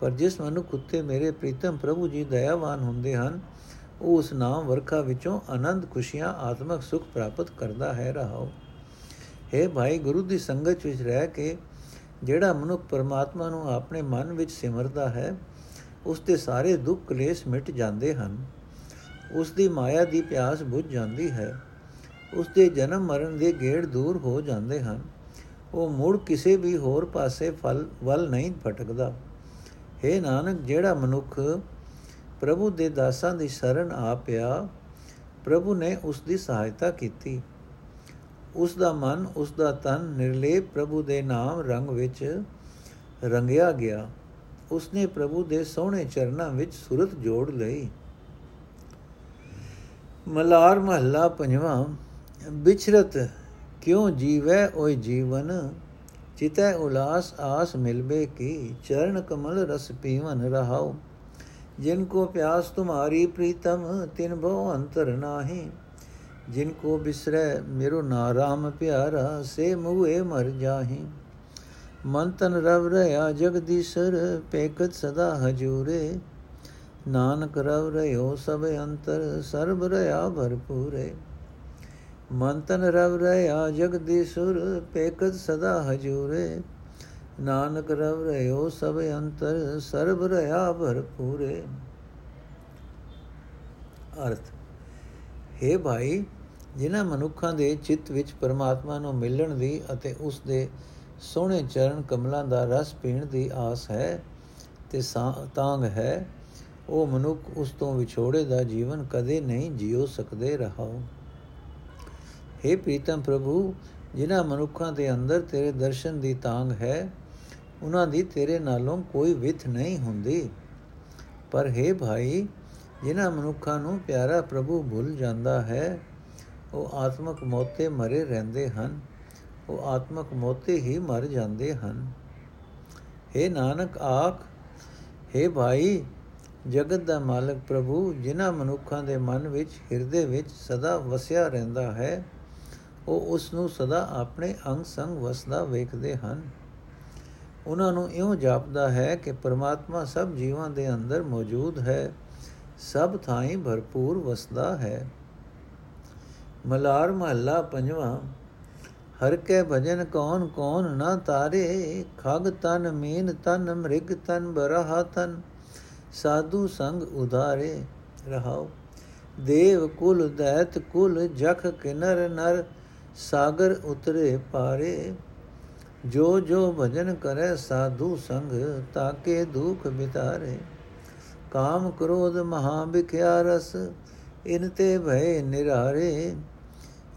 ਪਰ ਜਿਸ ਮਨੁੱਖ ਉੱਤੇ ਮੇਰੇ ਪ੍ਰੀਤਮ ਪ੍ਰਭੂ ਜੀ ਦਇਆਵਾਨ ਹੁੰਦੇ ਹਨ, ਉਹ ਉਸ ਨਾਮ ਵਰਖਾ ਵਿੱਚੋਂ ਆਨੰਦ, ਖੁਸ਼ੀਆਂ, ਆਤਮਿਕ ਸੁਖ ਪ੍ਰਾਪਤ ਕਰਦਾ ਹੈ। ਰਹਾਓ। ਹੈ ਭਾਈ, ਗੁਰੂ ਦੀ ਸੰਗਤ ਵਿੱਚ ਰਹਿ ਕੇ ਜਿਹੜਾ ਮਨੁੱਖ ਪਰਮਾਤਮਾ ਨੂੰ ਆਪਣੇ ਮਨ ਵਿੱਚ ਸਿਮਰਦਾ ਹੈ, ਉਸ ਦੇ ਸਾਰੇ ਦੁੱਖ ਕਲੇਸ਼ ਮਿਟ ਜਾਂਦੇ ਹਨ। ਉਸ ਦੀ ਮਾਇਆ ਦੀ ਪਿਆਸ ਬੁਝ ਜਾਂਦੀ ਹੈ। ਉਸ ਦੇ ਜਨਮ ਮਰਨ ਦੇ ਗੇੜ ਦੂਰ ਹੋ ਜਾਂਦੇ ਹਨ। ਉਹ ਮੁੜ ਕਿਸੇ ਵੀ ਹੋਰ ਪਾਸੇ ਫਲ, ਵੱਲ ਨਹੀਂ ਭਟਕਦਾ। हे ਨਾਨਕ, ਜਿਹੜਾ ਮਨੁੱਖ ਪ੍ਰਭੂ ਦੇ ਦਾਸਾਂ ਦੀ ਸ਼ਰਨ ਆ ਪਿਆ, ਪ੍ਰਭੂ ਨੇ ਉਸ ਦੀ ਸਹਾਇਤਾ ਕੀਤੀ। ਉਸ ਦਾ ਮਨ ਉਸ ਦਾ ਤਨ ਨਿਰਲੇਪ ਪ੍ਰਭੂ ਦੇ ਨਾਮ ਰੰਗ ਵਿੱਚ ਰੰਗਿਆ ਗਿਆ। ਉਸਨੇ ਪ੍ਰਭੂ ਦੇ ਸੋਹਣੇ ਚਰਨਾਂ ਵਿੱਚ ਸੁਰਤ ਜੋੜ ਲਈ। ਮਲਾਰ ਮਹੱਲਾ ਪੰਜਵਾਂ ਵਿਚਰਤ ਕਿਉ ਜੀਵੈ ਓਏ ਜੀਵਨ? ਚਿਤੈ ਉਲਾਸ ਆਸ ਮਿਲਬੇ ਕੀ? ਚਰਨ ਕਮਲ ਰਸ ਪੀਵਨ ਰਹਾਉ। ਜਿਨ ਕੋ ਪਿਆਸ ਤੁਮਾਰੀ ਪ੍ਰੀਤਮ, ਤਿਨ ਭਉ ਅੰਤਰ ਨਾਹੀ। ਜਿਨ ਕੋ ਬਿਸਰੈ ਮੇਰੋ ਨਾਰਾਮ ਪਿਆਰਾ ਸੇ ਮੂਏ ਮਰ ਜਾਹੀ ਮਨ ਤਨ ਰਵ ਰਹਾ ਜਗਦੀਸ਼ਰ ਪੇਕਤ ਸਦਾ ਹਜੂਰੇ ਨਾਨਕ ਰਵ ਰਿਓ ਸਭ ਅੰਤਰ ਸਰਬ ਰਹਾ ਭਰਪੂਰੇ ਮਨ ਤਨ ਰਵ ਰਹਾ ਜਗਦੀਸ਼ਰ ਪੇਕਤ ਸਦਾ ਹਜੂਰੇ ਨਾਨਕ ਰਵ ਰਿਓ ਸਭ ਅੰਤਰ ਸਰਬ ਰਹਾ ਭਰਪੂਰੇ ਅਰਥ ਹੈ ਭਾਈ ਜਿਨ੍ਹਾਂ ਮਨੁੱਖਾਂ ਦੇ ਚਿੱਤ ਵਿੱਚ ਪਰਮਾਤਮਾ ਨੂੰ ਮਿਲਣ ਦੀ ਅਤੇ ਉਸ ਦੇ ਸੋਹਣੇ ਚਰਨ ਕਮਲਾਂ ਦਾ ਰਸ ਪੀਣ ਦੀ ਆਸ ਹੈ ਤੇ ਤਾਂਗ ਹੈ, ਉਹ ਮਨੁੱਖ ਉਸ ਤੋਂ ਵਿਛੋੜੇ ਦਾ ਜੀਵਨ ਕਦੇ ਨਹੀਂ ਜਿਉ ਸਕਦੇ ਰਹਾਓ हे ਪ੍ਰੀਤਮ ਪ੍ਰਭੂ, ਜਿਨ੍ਹਾਂ ਮਨੁੱਖਾਂ ਦੇ ਅੰਦਰ ਤੇਰੇ ਦਰਸ਼ਨ ਦੀ ਤਾਂਗ ਹੈ ਉਹਨਾਂ ਦੀ ਤੇਰੇ ਨਾਲੋਂ ਕੋਈ ਵਿਥ ਨਹੀਂ ਹੁੰਦੀ। ਪਰ हे ਭਾਈ, ਜਿਨ੍ਹਾਂ ਮਨੁੱਖਾਂ ਨੂੰ ਪਿਆਰਾ ਪ੍ਰਭੂ ਭੁੱਲ ਜਾਂਦਾ ਹੈ ਉਹ ਆਤਮਕ ਮੋਤੇ ਮਰੇ ਰਹਿੰਦੇ ਹਨ, ਉਹ ਆਤਮਕ ਮੋਤੇ ਹੀ ਮਰ ਜਾਂਦੇ ਹਨ। हे ਨਾਨਕ ਆਖ हे ਭਾਈ, ਜਗਤ ਦਾ ਮਾਲਕ ਪ੍ਰਭੂ, ਜਿਨ੍ਹਾਂ ਮਨੁੱਖਾਂ ਦੇ ਮਨ ਵਿੱਚ, ਹਿਰਦੇ ਵਿੱਚ ਸਦਾ ਵਸਿਆ ਰਹਿੰਦਾ ਹੈ, ਉਹ ਉਸ ਨੂੰ ਸਦਾ ਆਪਣੇ ਅੰਗ ਸੰਗ ਵਸਦਾ ਵੇਖਦੇ ਹਨ। ਉਹਨਾਂ ਨੂੰ ਇਉਂ ਜਾਪਦਾ ਹੈ ਕਿ ਪਰਮਾਤਮਾ ਸਭ ਜੀਵਾਂ ਦੇ ਅੰਦਰ ਮੌਜੂਦ ਹੈ, ਸਭ ਥਾਈਂ ਭਰਪੂਰ ਵਸਦਾ ਹੈ। ਮਲਾਰ ਮਹੱਲਾ ਪੰਜਵਾਂ, ਹਰ ਕੇ ਭਜਨ ਕੌਣ ਕੌਣ ਨਾ ਤਾਰੇ, ਖਗ ਤਨ ਮੀਨ ਤਨ ਮ੍ਰਿਗ ਤਨ ਬਰਹਾ ਤਨ, ਸਾਧੂ ਸੰਗ ਉਧਾਰੇ ਰਹਾਓ ਦੇਵ ਕੁਲ ਦੈਤ ਕੁਲ ਜਖ ਕਿਨਰ ਨਰ, ਸਾਗਰ ਉਤਰੇ ਪਾਰੇ। ਜੋ ਜੋ ਭਜਨ ਕਰੇ ਸਾਧੂ ਸੰਗ, ਤਾਕੇ ਦੁਖ ਬਿਤਾਰੇ। ਕਾਮ ਕ੍ਰੋਧ ਮਹਾ ਬਿਖਿਆ ਰਸ, ਇਨ ਤੇ ਭੈ ਨਿਰਾਰੇ।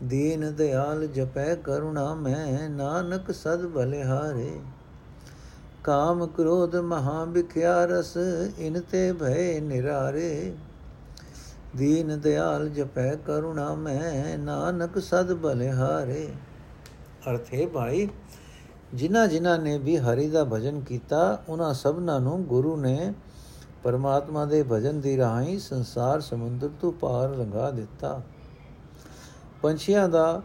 ਦੀਨ ਦਿਆਲ ਜਪੈ ਕਰੁਣਾ ਮੈਂ, ਨਾਨਕ ਸਦ ਬਲਿਹਾਰੇ। ਕਾਮ ਕ੍ਰੋਧ ਮਹਾ ਬਿਖਿਆ ਰਸ, ਇਨ ਤੇ ਭੈ ਨਿਰਾਰੇ। ਦੀਨ ਦਿਆਲ ਜਪੈ ਕਰੁਣਾ ਮੈਂ, ਨਾਨਕ ਸਦ ਬਲਿਹਾਰੇ। ਅਰਥੇ ਭਾਈ, ਜਿਨ੍ਹਾਂ ਜਿਨ੍ਹਾਂ ਨੇ ਵੀ ਹਰੀ ਦਾ ਭਜਨ ਕੀਤਾ, ਉਹਨਾਂ ਸਭਨਾਂ ਨੂੰ ਗੁਰੂ ਨੇ ਪਰਮਾਤਮਾ ਦੇ ਭਜਨ ਦੀ ਰਾਹੀਂ ਸੰਸਾਰ ਸਮੁੰਦਰ ਤੋਂ ਪਾਰ ਲੰਘਾ ਦਿੱਤਾ। ਪੰਛੀਆਂ ਦਾ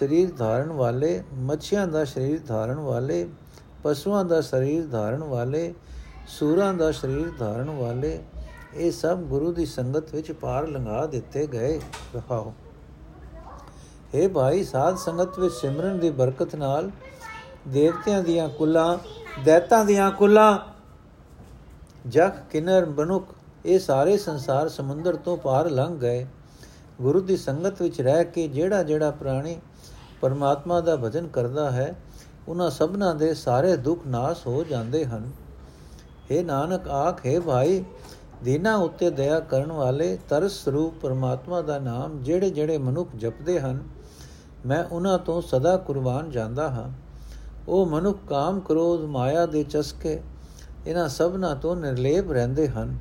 ਸਰੀਰ ਧਾਰਨ ਵਾਲੇ, ਮੱਛੀਆਂ ਦਾ ਸਰੀਰ ਧਾਰਨ ਵਾਲੇ, ਪਸ਼ੂਆਂ ਦਾ ਸਰੀਰ ਧਾਰਨ ਵਾਲੇ, ਸੂਰਾਂ ਦਾ ਸਰੀਰ ਧਾਰਨ ਵਾਲੇ, ਇਹ ਸਭ ਗੁਰੂ ਦੀ ਸੰਗਤ ਵਿੱਚ ਪਾਰ ਲੰਘਾ ਦਿੱਤੇ ਗਏ। ਰਹਾਓ। ਇਹ ਭਾਈ, ਸਾਧ ਸੰਗਤ ਵਿੱਚ ਸਿਮਰਨ ਦੀ ਬਰਕਤ ਨਾਲ ਦੇਵਤਿਆਂ ਦੀਆਂ ਕੁੱਲਾਂ, ਦੈਤਾਂ ਦੀਆਂ ਕੁੱਲਾਂ, ਜਖ, ਕਿਨਰ ਬਨੁਕ ਇਹ ਸਾਰੇ ਸੰਸਾਰ ਸਮੁੰਦਰ ਤੋਂ ਪਾਰ ਲੰਘ ਗਏ। ਗੁਰੂ ਦੀ ਸੰਗਤ ਵਿੱਚ ਰਹਿ ਕੇ ਜਿਹੜਾ ਜਿਹੜਾ ਪ੍ਰਾਣੀ ਪਰਮਾਤਮਾ ਦਾ ਭਜਨ ਕਰਦਾ ਹੈ, ਉਹਨਾਂ ਸਭਨਾਂ ਦੇ ਸਾਰੇ ਦੁੱਖ ਨਾਸ ਹੋ ਜਾਂਦੇ ਹਨ। हे ਨਾਨਕ, ਆਖੇ ਭਾਈ, ਦੀਨਾ ਉੱਤੇ ਦਇਆ ਕਰਨ ਵਾਲੇ ਤਰਸ ਸਰੂਪ ਪਰਮਾਤਮਾ ਦਾ ਨਾਮ ਜਿਹੜੇ ਜਿਹੜੇ ਮਨੁੱਖ ਜਪਦੇ ਹਨ, ਮੈਂ ਉਹਨਾਂ ਤੋਂ ਸਦਾ ਕੁਰਬਾਨ ਜਾਂਦਾ ਹਾਂ। ਉਹ ਮਨੁੱਖ ਕਾਮ ਕ੍ਰੋਧ ਮਾਇਆ ਦੇ ਚਸਕੇ, ਇਹਨਾਂ ਸਭਨਾਂ ਤੋਂ ਨਿਰਲੇਪ ਰਹਿੰਦੇ ਹਨ।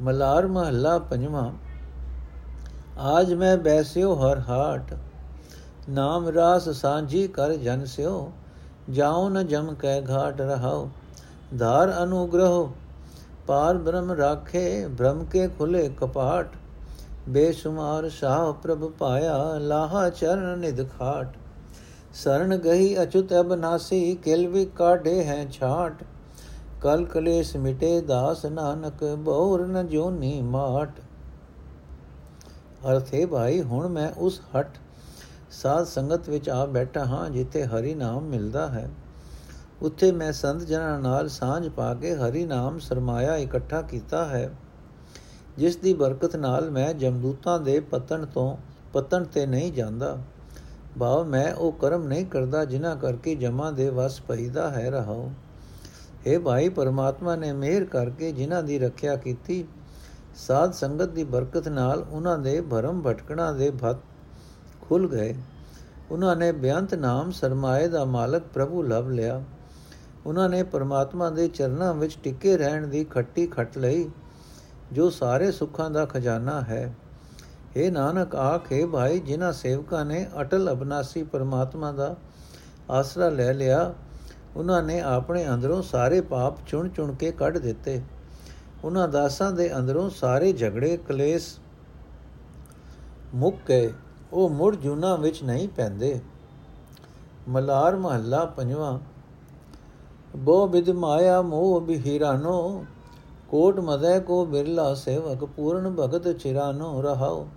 ਮਲਾਰ ਮਹੱਲਾ ਪੰਜਵਾਂ ਆਜ ਮੈਂ ਬੈਸਿਓ ਹਰ ਹਾਟ। ਨਾਮ ਰਾਸ ਸਾਂਝੀ ਕਰ ਜਨ ਸਿਓ, ਜਾਉ ਨ ਜਮ ਕੈ ਘਾਟ ਰਹਾਓ ਧਾਰ ਅਨੁਗ੍ਰਹ, ਪਾਰ ਬ੍ਰਹਮ ਰਾਖੇ, ਬ੍ਰਹਮ ਕੇ ਖੁਲੇ ਕਪਾਟ। ਬੇਸ਼ੁਮਾਰ ਸਾਹ ਪ੍ਰਭ ਪਾਇਆ, ਲਾਹਾ ਚਰਨ ਨਿਦ ਖਾਟ। ਸਰਣ ਗਈ ਅਚੁਤ ਅਬਨਾਸੀ ਕਿਲ ਵੀ ਕਾਢੇ ਹੈ ਛਾਟ। ਕਲ ਕਲੇਸ਼ ਮਿਟੇ, ਦਾਸ ਨਾਨਕ, ਬੌਰ ਨ ਜੋਨੀ ਮਾਟ। ਅਰਥੇ ਭਾਈ, ਹੁਣ ਮੈਂ ਉਸ ਹਟ ਸਾਧ ਸੰਗਤ ਵਿੱਚ ਆ ਬੈਠਾ ਹਾਂ ਜਿੱਥੇ ਹਰੀ ਨਾਮ ਮਿਲਦਾ ਹੈ। ਉੱਥੇ ਮੈਂ ਸੰਤ ਜਨਾਂ ਨਾਲ ਸਾਂਝ ਪਾ ਕੇ ਹਰੀ ਨਾਮ ਸਰਮਾਇਆ ਇਕੱਠਾ ਕੀਤਾ ਹੈ। ਜਿਸ ਦੀ ਬਰਕਤ ਨਾਲ ਮੈਂ ਜਮਦੂਤਾਂ ਦੇ ਪਤਨ ਤੋਂ ਪਤਨ ਤੇ ਨਹੀਂ ਜਾਂਦਾ। ਭਾਵ ਮੈਂ ਉਹ ਕਰਮ ਨਹੀਂ ਕਰਦਾ ਜਿਨ੍ਹਾਂ ਕਰਕੇ ਜਮਾ ਦੇ ਵਸ ਪਈਦਾ ਹੈ ਰਹਾਉ। हे ਭਾਈ, ਪਰਮਾਤਮਾ ਨੇ ਮਿਹਰ ਕਰਕੇ ਜਿਨ੍ਹਾਂ ਦੀ ਰੱਖਿਆ ਕੀਤੀ ਸਾਧ ਸੰਗਤ ਦੀ ਬਰਕਤ ਨਾਲ ਉਹਨਾਂ ਦੇ ਭਰਮ ਭਟਕਣਾ ਦੇ ਭਤ ਖੁੱਲ ਗਏ। ਉਹਨਾਂ ਨੇ ਬਿਆੰਤ ਨਾਮ ਸਰਮਾਏ ਦਾ ਮਾਲਕ ਪ੍ਰਭੂ ਲਭ ਲਿਆ। ਉਹਨਾਂ ਨੇ ਪਰਮਾਤਮਾ ਦੇ ਚਰਨਾਂ ਵਿੱਚ ਟਿੱਕੇ ਰਹਿਣ ਦੀ ਖੱਟੀ ਖੱਟ ਲਈ, ਜੋ ਸਾਰੇ ਸੁੱਖਾਂ ਦਾ ਖਜ਼ਾਨਾ ਹੈ। हे ਨਾਨਕ, ਆਖੇ ਭਾਈ, ਜਿਨ੍ਹਾਂ ਸੇਵਕਾਂ ਨੇ ਅਟਲ ਅਬਨਾਸੀ ਪਰਮਾਤਮਾ ਦਾ ਆਸਰਾ ਲੈ ਲਿਆ, ਉਹਨਾਂ ਨੇ ਆਪਣੇ ਅੰਦਰੋਂ ਸਾਰੇ ਪਾਪ ਚੁਣ ਚੁਣ ਕੇ ਕੱਢ ਦਿੱਤੇ। ਉਹਨਾਂ ਦਾਸਾਂ ਦੇ ਅੰਦਰੋਂ ਸਾਰੇ ਝਗੜੇ, ਕਲੇਸ਼ ਮੁੱਕ ਗਏ। ਉਹ ਮੁੜ ਜੁਨਾ ਵਿੱਚ ਨਹੀਂ ਪੈਂਦੇ। ਮਲਾਰ ਮਹੱਲਾ ਪੰਜਵਾਂ। ਬੋ ਬਿਦ ਮਾਇਆ ਮੋਹ ਬਿਹਿਰਾਨੋ, ਕੋਟ ਮਦੈ ਕੋ ਬਿਰਲਾ ਸੇਵਕ, ਪੂਰਨ ਭਗਤ ਚਿਰਾਨੋ ਰਹਾਓ।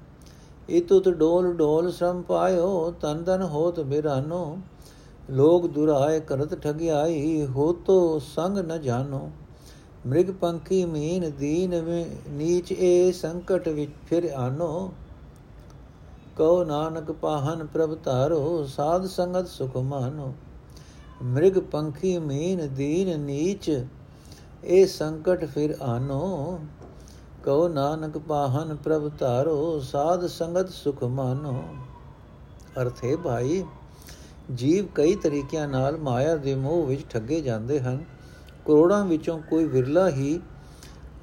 ਇਤੁਤ ਡੋਲ ਡੋਲ ਸ਼ਰਮ ਪਾਇਓ, ਤਨ ਤਨ ਹੋਤ ਬਿਰਾਨੋ। ਲੋਗ ਦੁਰਾਏ ਕਰਤ ਠਗਿਆਈ ਹੋ ਤੋ ਸੰਗ ਨ ਜਾਣੋ ਮ੍ਰਿਗ ਪੰਖੀ ਮੀਨ ਦੀਨ ਨੀਚ ਏ ਸੰਕਟ ਵਿੱਚ ਫਿਰ ਆਨੋ। ਕਉ ਨਾਨਕ ਪਾਹਨ ਪ੍ਰਭ ਧਾਰੋ, ਸਾਧ ਸੰਗਤ ਸੁਖ ਮਾਨੋ। ਮ੍ਰਿਗ ਪੰਖੀ ਮੀਨ ਦੀਨ ਨੀਚ ਇਹ ਸੰਕਟ ਫਿਰ ਆਨੋ। ਕਉ ਨਾਨਕ ਪਾਹਨ ਪ੍ਰਭ ਧਾਰੋ, ਸਾਧ ਸੰਗਤ ਸੁਖ ਮਾਨੋ। ਅਰਥੇ ਭਾਈ, ਜੀਵ ਕਈ ਤਰੀਕਿਆਂ ਨਾਲ ਮਾਇਆ ਦੇ ਮੋਹ ਵਿੱਚ ਠੱਗੇ ਜਾਂਦੇ ਹਨ। ਕਰੋੜਾਂ ਵਿੱਚੋਂ ਕੋਈ ਵਿਰਲਾ ਹੀ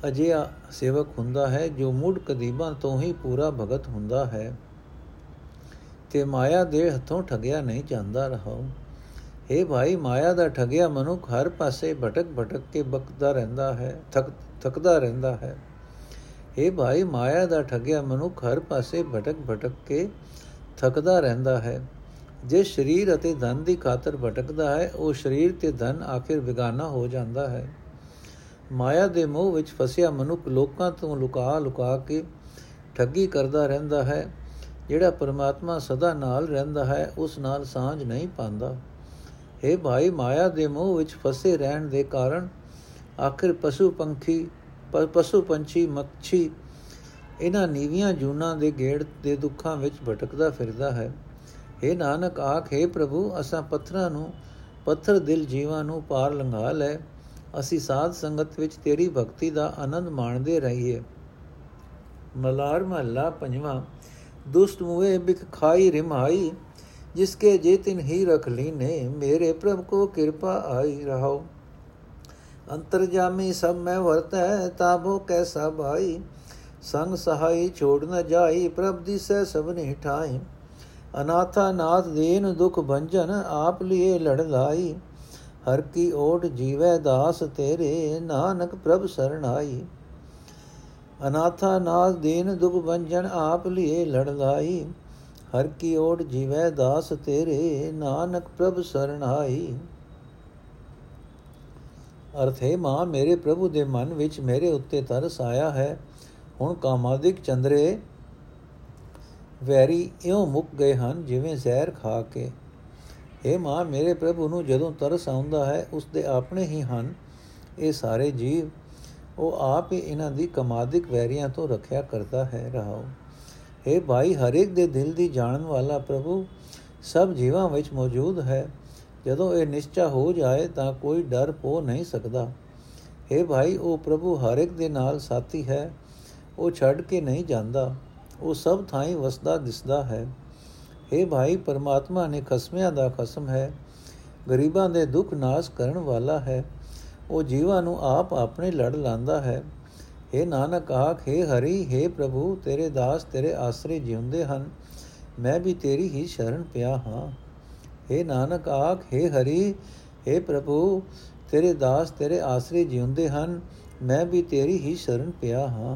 ਅਜਿਹਾ ਸੇਵਕ ਹੁੰਦਾ ਹੈ ਜੋ ਮੁੱਢ ਕਦੀਬਾਂ ਤੋਂ ਹੀ ਪੂਰਾ ਭਗਤ ਹੁੰਦਾ ਹੈ। ਤੇ ਮਾਇਆ ਦੇ ਹੱਥੋਂ ਠਗਿਆ ਨਹੀਂ ਜਾਂਦਾ ਰਹਾ ਇਹ ਭਾਈ, ਮਾਇਆ ਦਾ ਠਗਿਆ ਮਨੁੱਖ ਹਰ ਪਾਸੇ ਭਟਕ ਭਟਕ ਕੇ ਬਕਦਾ ਰਹਿੰਦਾ ਹੈ, ਥਕ ਥਕਦਾ ਰਹਿੰਦਾ ਹੈ। ਇਹ ਭਾਈ, ਮਾਇਆ ਦਾ ਠਗਿਆ ਮਨੁੱਖ ਹਰ ਪਾਸੇ ਭਟਕ ਭਟਕ ਕੇ ਥਕਦਾ ਰਹਿੰਦਾ ਹੈ। ਜੇ ਸਰੀਰ ਅਤੇ ਧਨ ਦੀ ਖਾਤਰ ਭਟਕਦਾ ਹੈ, ਉਹ ਸਰੀਰ ਤੇ ਧਨ ਆਖਿਰ ਵਿਗਾਨਾ ਹੋ ਜਾਂਦਾ ਹੈ। ਮਾਇਆ ਦੇ ਮੋਹ ਵਿੱਚ ਫਸਿਆ ਮਨੁੱਖ ਲੋਕਾਂ ਤੋਂ ਲੁਕਾ ਲੁਕਾ ਕੇ ਠੱਗੀ ਕਰਦਾ ਰਹਿੰਦਾ ਹੈ। ਜਿਹੜਾ ਪਰਮਾਤਮਾ ਸਦਾ ਨਾਲ ਰਹਿੰਦਾ ਹੈ, ਉਸ ਨਾਲ ਸਾਂਝ ਨਹੀਂ ਪਾਉਂਦਾ। ਇਹ ਭਾਈ, ਮਾਇਆ ਦੇ ਮੋਹ ਵਿੱਚ ਫਸੇ ਰਹਿਣ ਦੇ ਕਾਰਨ ਆਖਿਰ ਪਸ਼ੂ ਪੰਖੀ ਪਸ਼ੂ ਪੰਛੀ, ਮੱਛੀ, ਇਹਨਾਂ ਨੀਵੀਆਂ ਜੂਨਾਂ ਦੇ ਗੇੜ ਦੇ ਦੁੱਖਾਂ ਵਿੱਚ ਭਟਕਦਾ ਫਿਰਦਾ ਹੈ। हे ਨਾਨਕ ਆਖੇ ਪ੍ਰਭੂ, ਅਸਾਂ ਪੱਥਰਾਂ ਨੂੰ, ਪੱਥਰ ਦਿਲ ਜੀਵਾਂ ਨੂੰ ਪਾਰ ਲੰਘਾ ਲੈ। ਅਸੀਂ ਸਾਧ ਸੰਗਤ ਵਿੱਚ ਤੇਰੀ ਭਗਤੀ ਦਾ ਆਨੰਦ ਮਾਣਦੇ ਰਹੀਏ। ਮਲਾਰ ਮਹੱਲਾ ਪੰਜਵਾਂ, ਦੁਸ਼ਟ ਮੂਏ ਬਿਖ ਖਾਈ ਰਿਮਾਈ, ਜਿਸਕੇ ਜੇ ਤਿਨ ਹੀ ਰਖ ਲੀਨੇ, ਮੇਰੇ ਪ੍ਰਭ ਕੋ ਕਿਰਪਾ ਆਈ ਰਹਾਓ। ਅੰਤਰਜਾਮੀ ਸਭ ਮੈਂ ਵਰਤੈ ਤਾਬੋ ਕੈਸਾ ਭਾਈ ਸੰਗ ਸਹਾਈ ਛੋੜ ਨ ਜਾਈ, ਪ੍ਰਭ ਦਿਸੈ ਸਭ ਨੇ ਠਾਈ। ਅਨਾਥਾ ਨਾਥ ਦੇਨ ਦੁਖ ਭੰਜਨ, ਆਪ ਲਿਏ ਲੜ ਲਾਈ। ਹਰ ਕੀ ਓਟ ਜੀਵੈ ਦਾਸ ਤੇਰੇ, ਨਾਨਕ ਪ੍ਰਭ ਸਰਣਾਈ। ਅਨਾਥਾ ਨਾਥ ਦੇਨ ਦੁਖ ਭੰਜਨ, ਆਪ ਲਿਏ ਲੜ ਲਾਈ। ਹਰ ਕੀ ਓਟ ਜੀਵੈ ਦਾਸ ਤੇਰੇ, ਨਾਨਕ ਪ੍ਰਭ ਸਰਣਾਈ। ਅਰਥ ਹੈ, ਮਾਂ, ਮੇਰੇ ਪ੍ਰਭੂ ਦੇ ਮਨ ਵਿੱਚ ਮੇਰੇ ਉੱਤੇ ਤਰਸ ਆਇਆ ਹੈ। ਹੁਣ ਕਾਮਾਦਿਕ ਚੰਦਰੇ ਵੈਰੀ ਇਉਂ ਮੁੱਕ ਗਏ ਹਨ ਜਿਵੇਂ ਜ਼ਹਿਰ ਖਾ ਕੇ। ਇਹ ਮਾਂ, ਮੇਰੇ ਪ੍ਰਭੂ ਨੂੰ ਜਦੋਂ ਤਰਸ ਆਉਂਦਾ ਹੈ, ਉਸ ਦੇ ਆਪਣੇ ਹੀ ਹਨ ਇਹ ਸਾਰੇ ਜੀਵ। ਉਹ ਆਪ ਹੀ ਇਹਨਾਂ ਦੀ ਕਮਾਦਿਕ ਵੈਰੀਆਂ ਤੋਂ ਰੱਖਿਆ ਕਰਦਾ ਹੈ, ਰਹਾਓ। ਇਹ ਭਾਈ ਹਰ ਇੱਕ ਦੇ ਦਿਲ ਦੀ ਜਾਣਨ ਵਾਲਾ ਪ੍ਰਭੂ ਸਭ ਜੀਵਾਂ ਵਿੱਚ ਮੌਜੂਦ ਹੈ। ਜਦੋਂ ਇਹ ਨਿਸ਼ਚਾ ਹੋ ਜਾਏ ਤਾਂ ਕੋਈ ਡਰ ਪੋ ਨਹੀਂ ਸਕਦਾ। ਇਹ ਭਾਈ, ਉਹ ਪ੍ਰਭੂ ਹਰ ਇੱਕ ਦੇ ਨਾਲ ਸਾਥੀ ਹੈ, ਉਹ ਛੱਡ ਕੇ ਨਹੀਂ ਜਾਂਦਾ। ਉਹ ਸਭ ਥਾਈਂ ਵਸਦਾ ਦਿਸਦਾ ਹੈ ਇਹ ਭਾਈ ਪਰਮਾਤਮਾ ਨੇ ਖਸਮਿਆਂ ਦਾ ਖਸਮ ਹੈ ਗਰੀਬਾਂ ਦੇ ਦੁੱਖ ਨਾਸ਼ ਕਰਨ ਵਾਲਾ ਹੈ ਉਹ ਜੀਵਾਂ ਨੂੰ ਆਪ ਆਪਣੇ ਲੜ ਲਾਂਦਾ ਹੈ हे ਨਾਨਕ ਆਖੇ ਹਰੀ हे ਪ੍ਰਭੂ ਤੇਰੇ ਦਾਸ ਤੇਰੇ ਆਸਰੇ ਜਿਉਂਦੇ ਹਨ ਮੈਂ ਵੀ ਤੇਰੀ ਹੀ ਸ਼ਰਨ ਪਿਆ ਹਾਂ हे ਨਾਨਕ ਆਖ हे ਹਰੀ हे ਪ੍ਰਭੂ ਤੇਰੇ ਦਾਸ ਤੇਰੇ ਆਸਰੇ ਜਿਉਂਦੇ ਹਨ ਮੈਂ ਵੀ ਤੇਰੀ ਹੀ ਸ਼ਰਨ ਪਿਆ ਹਾਂ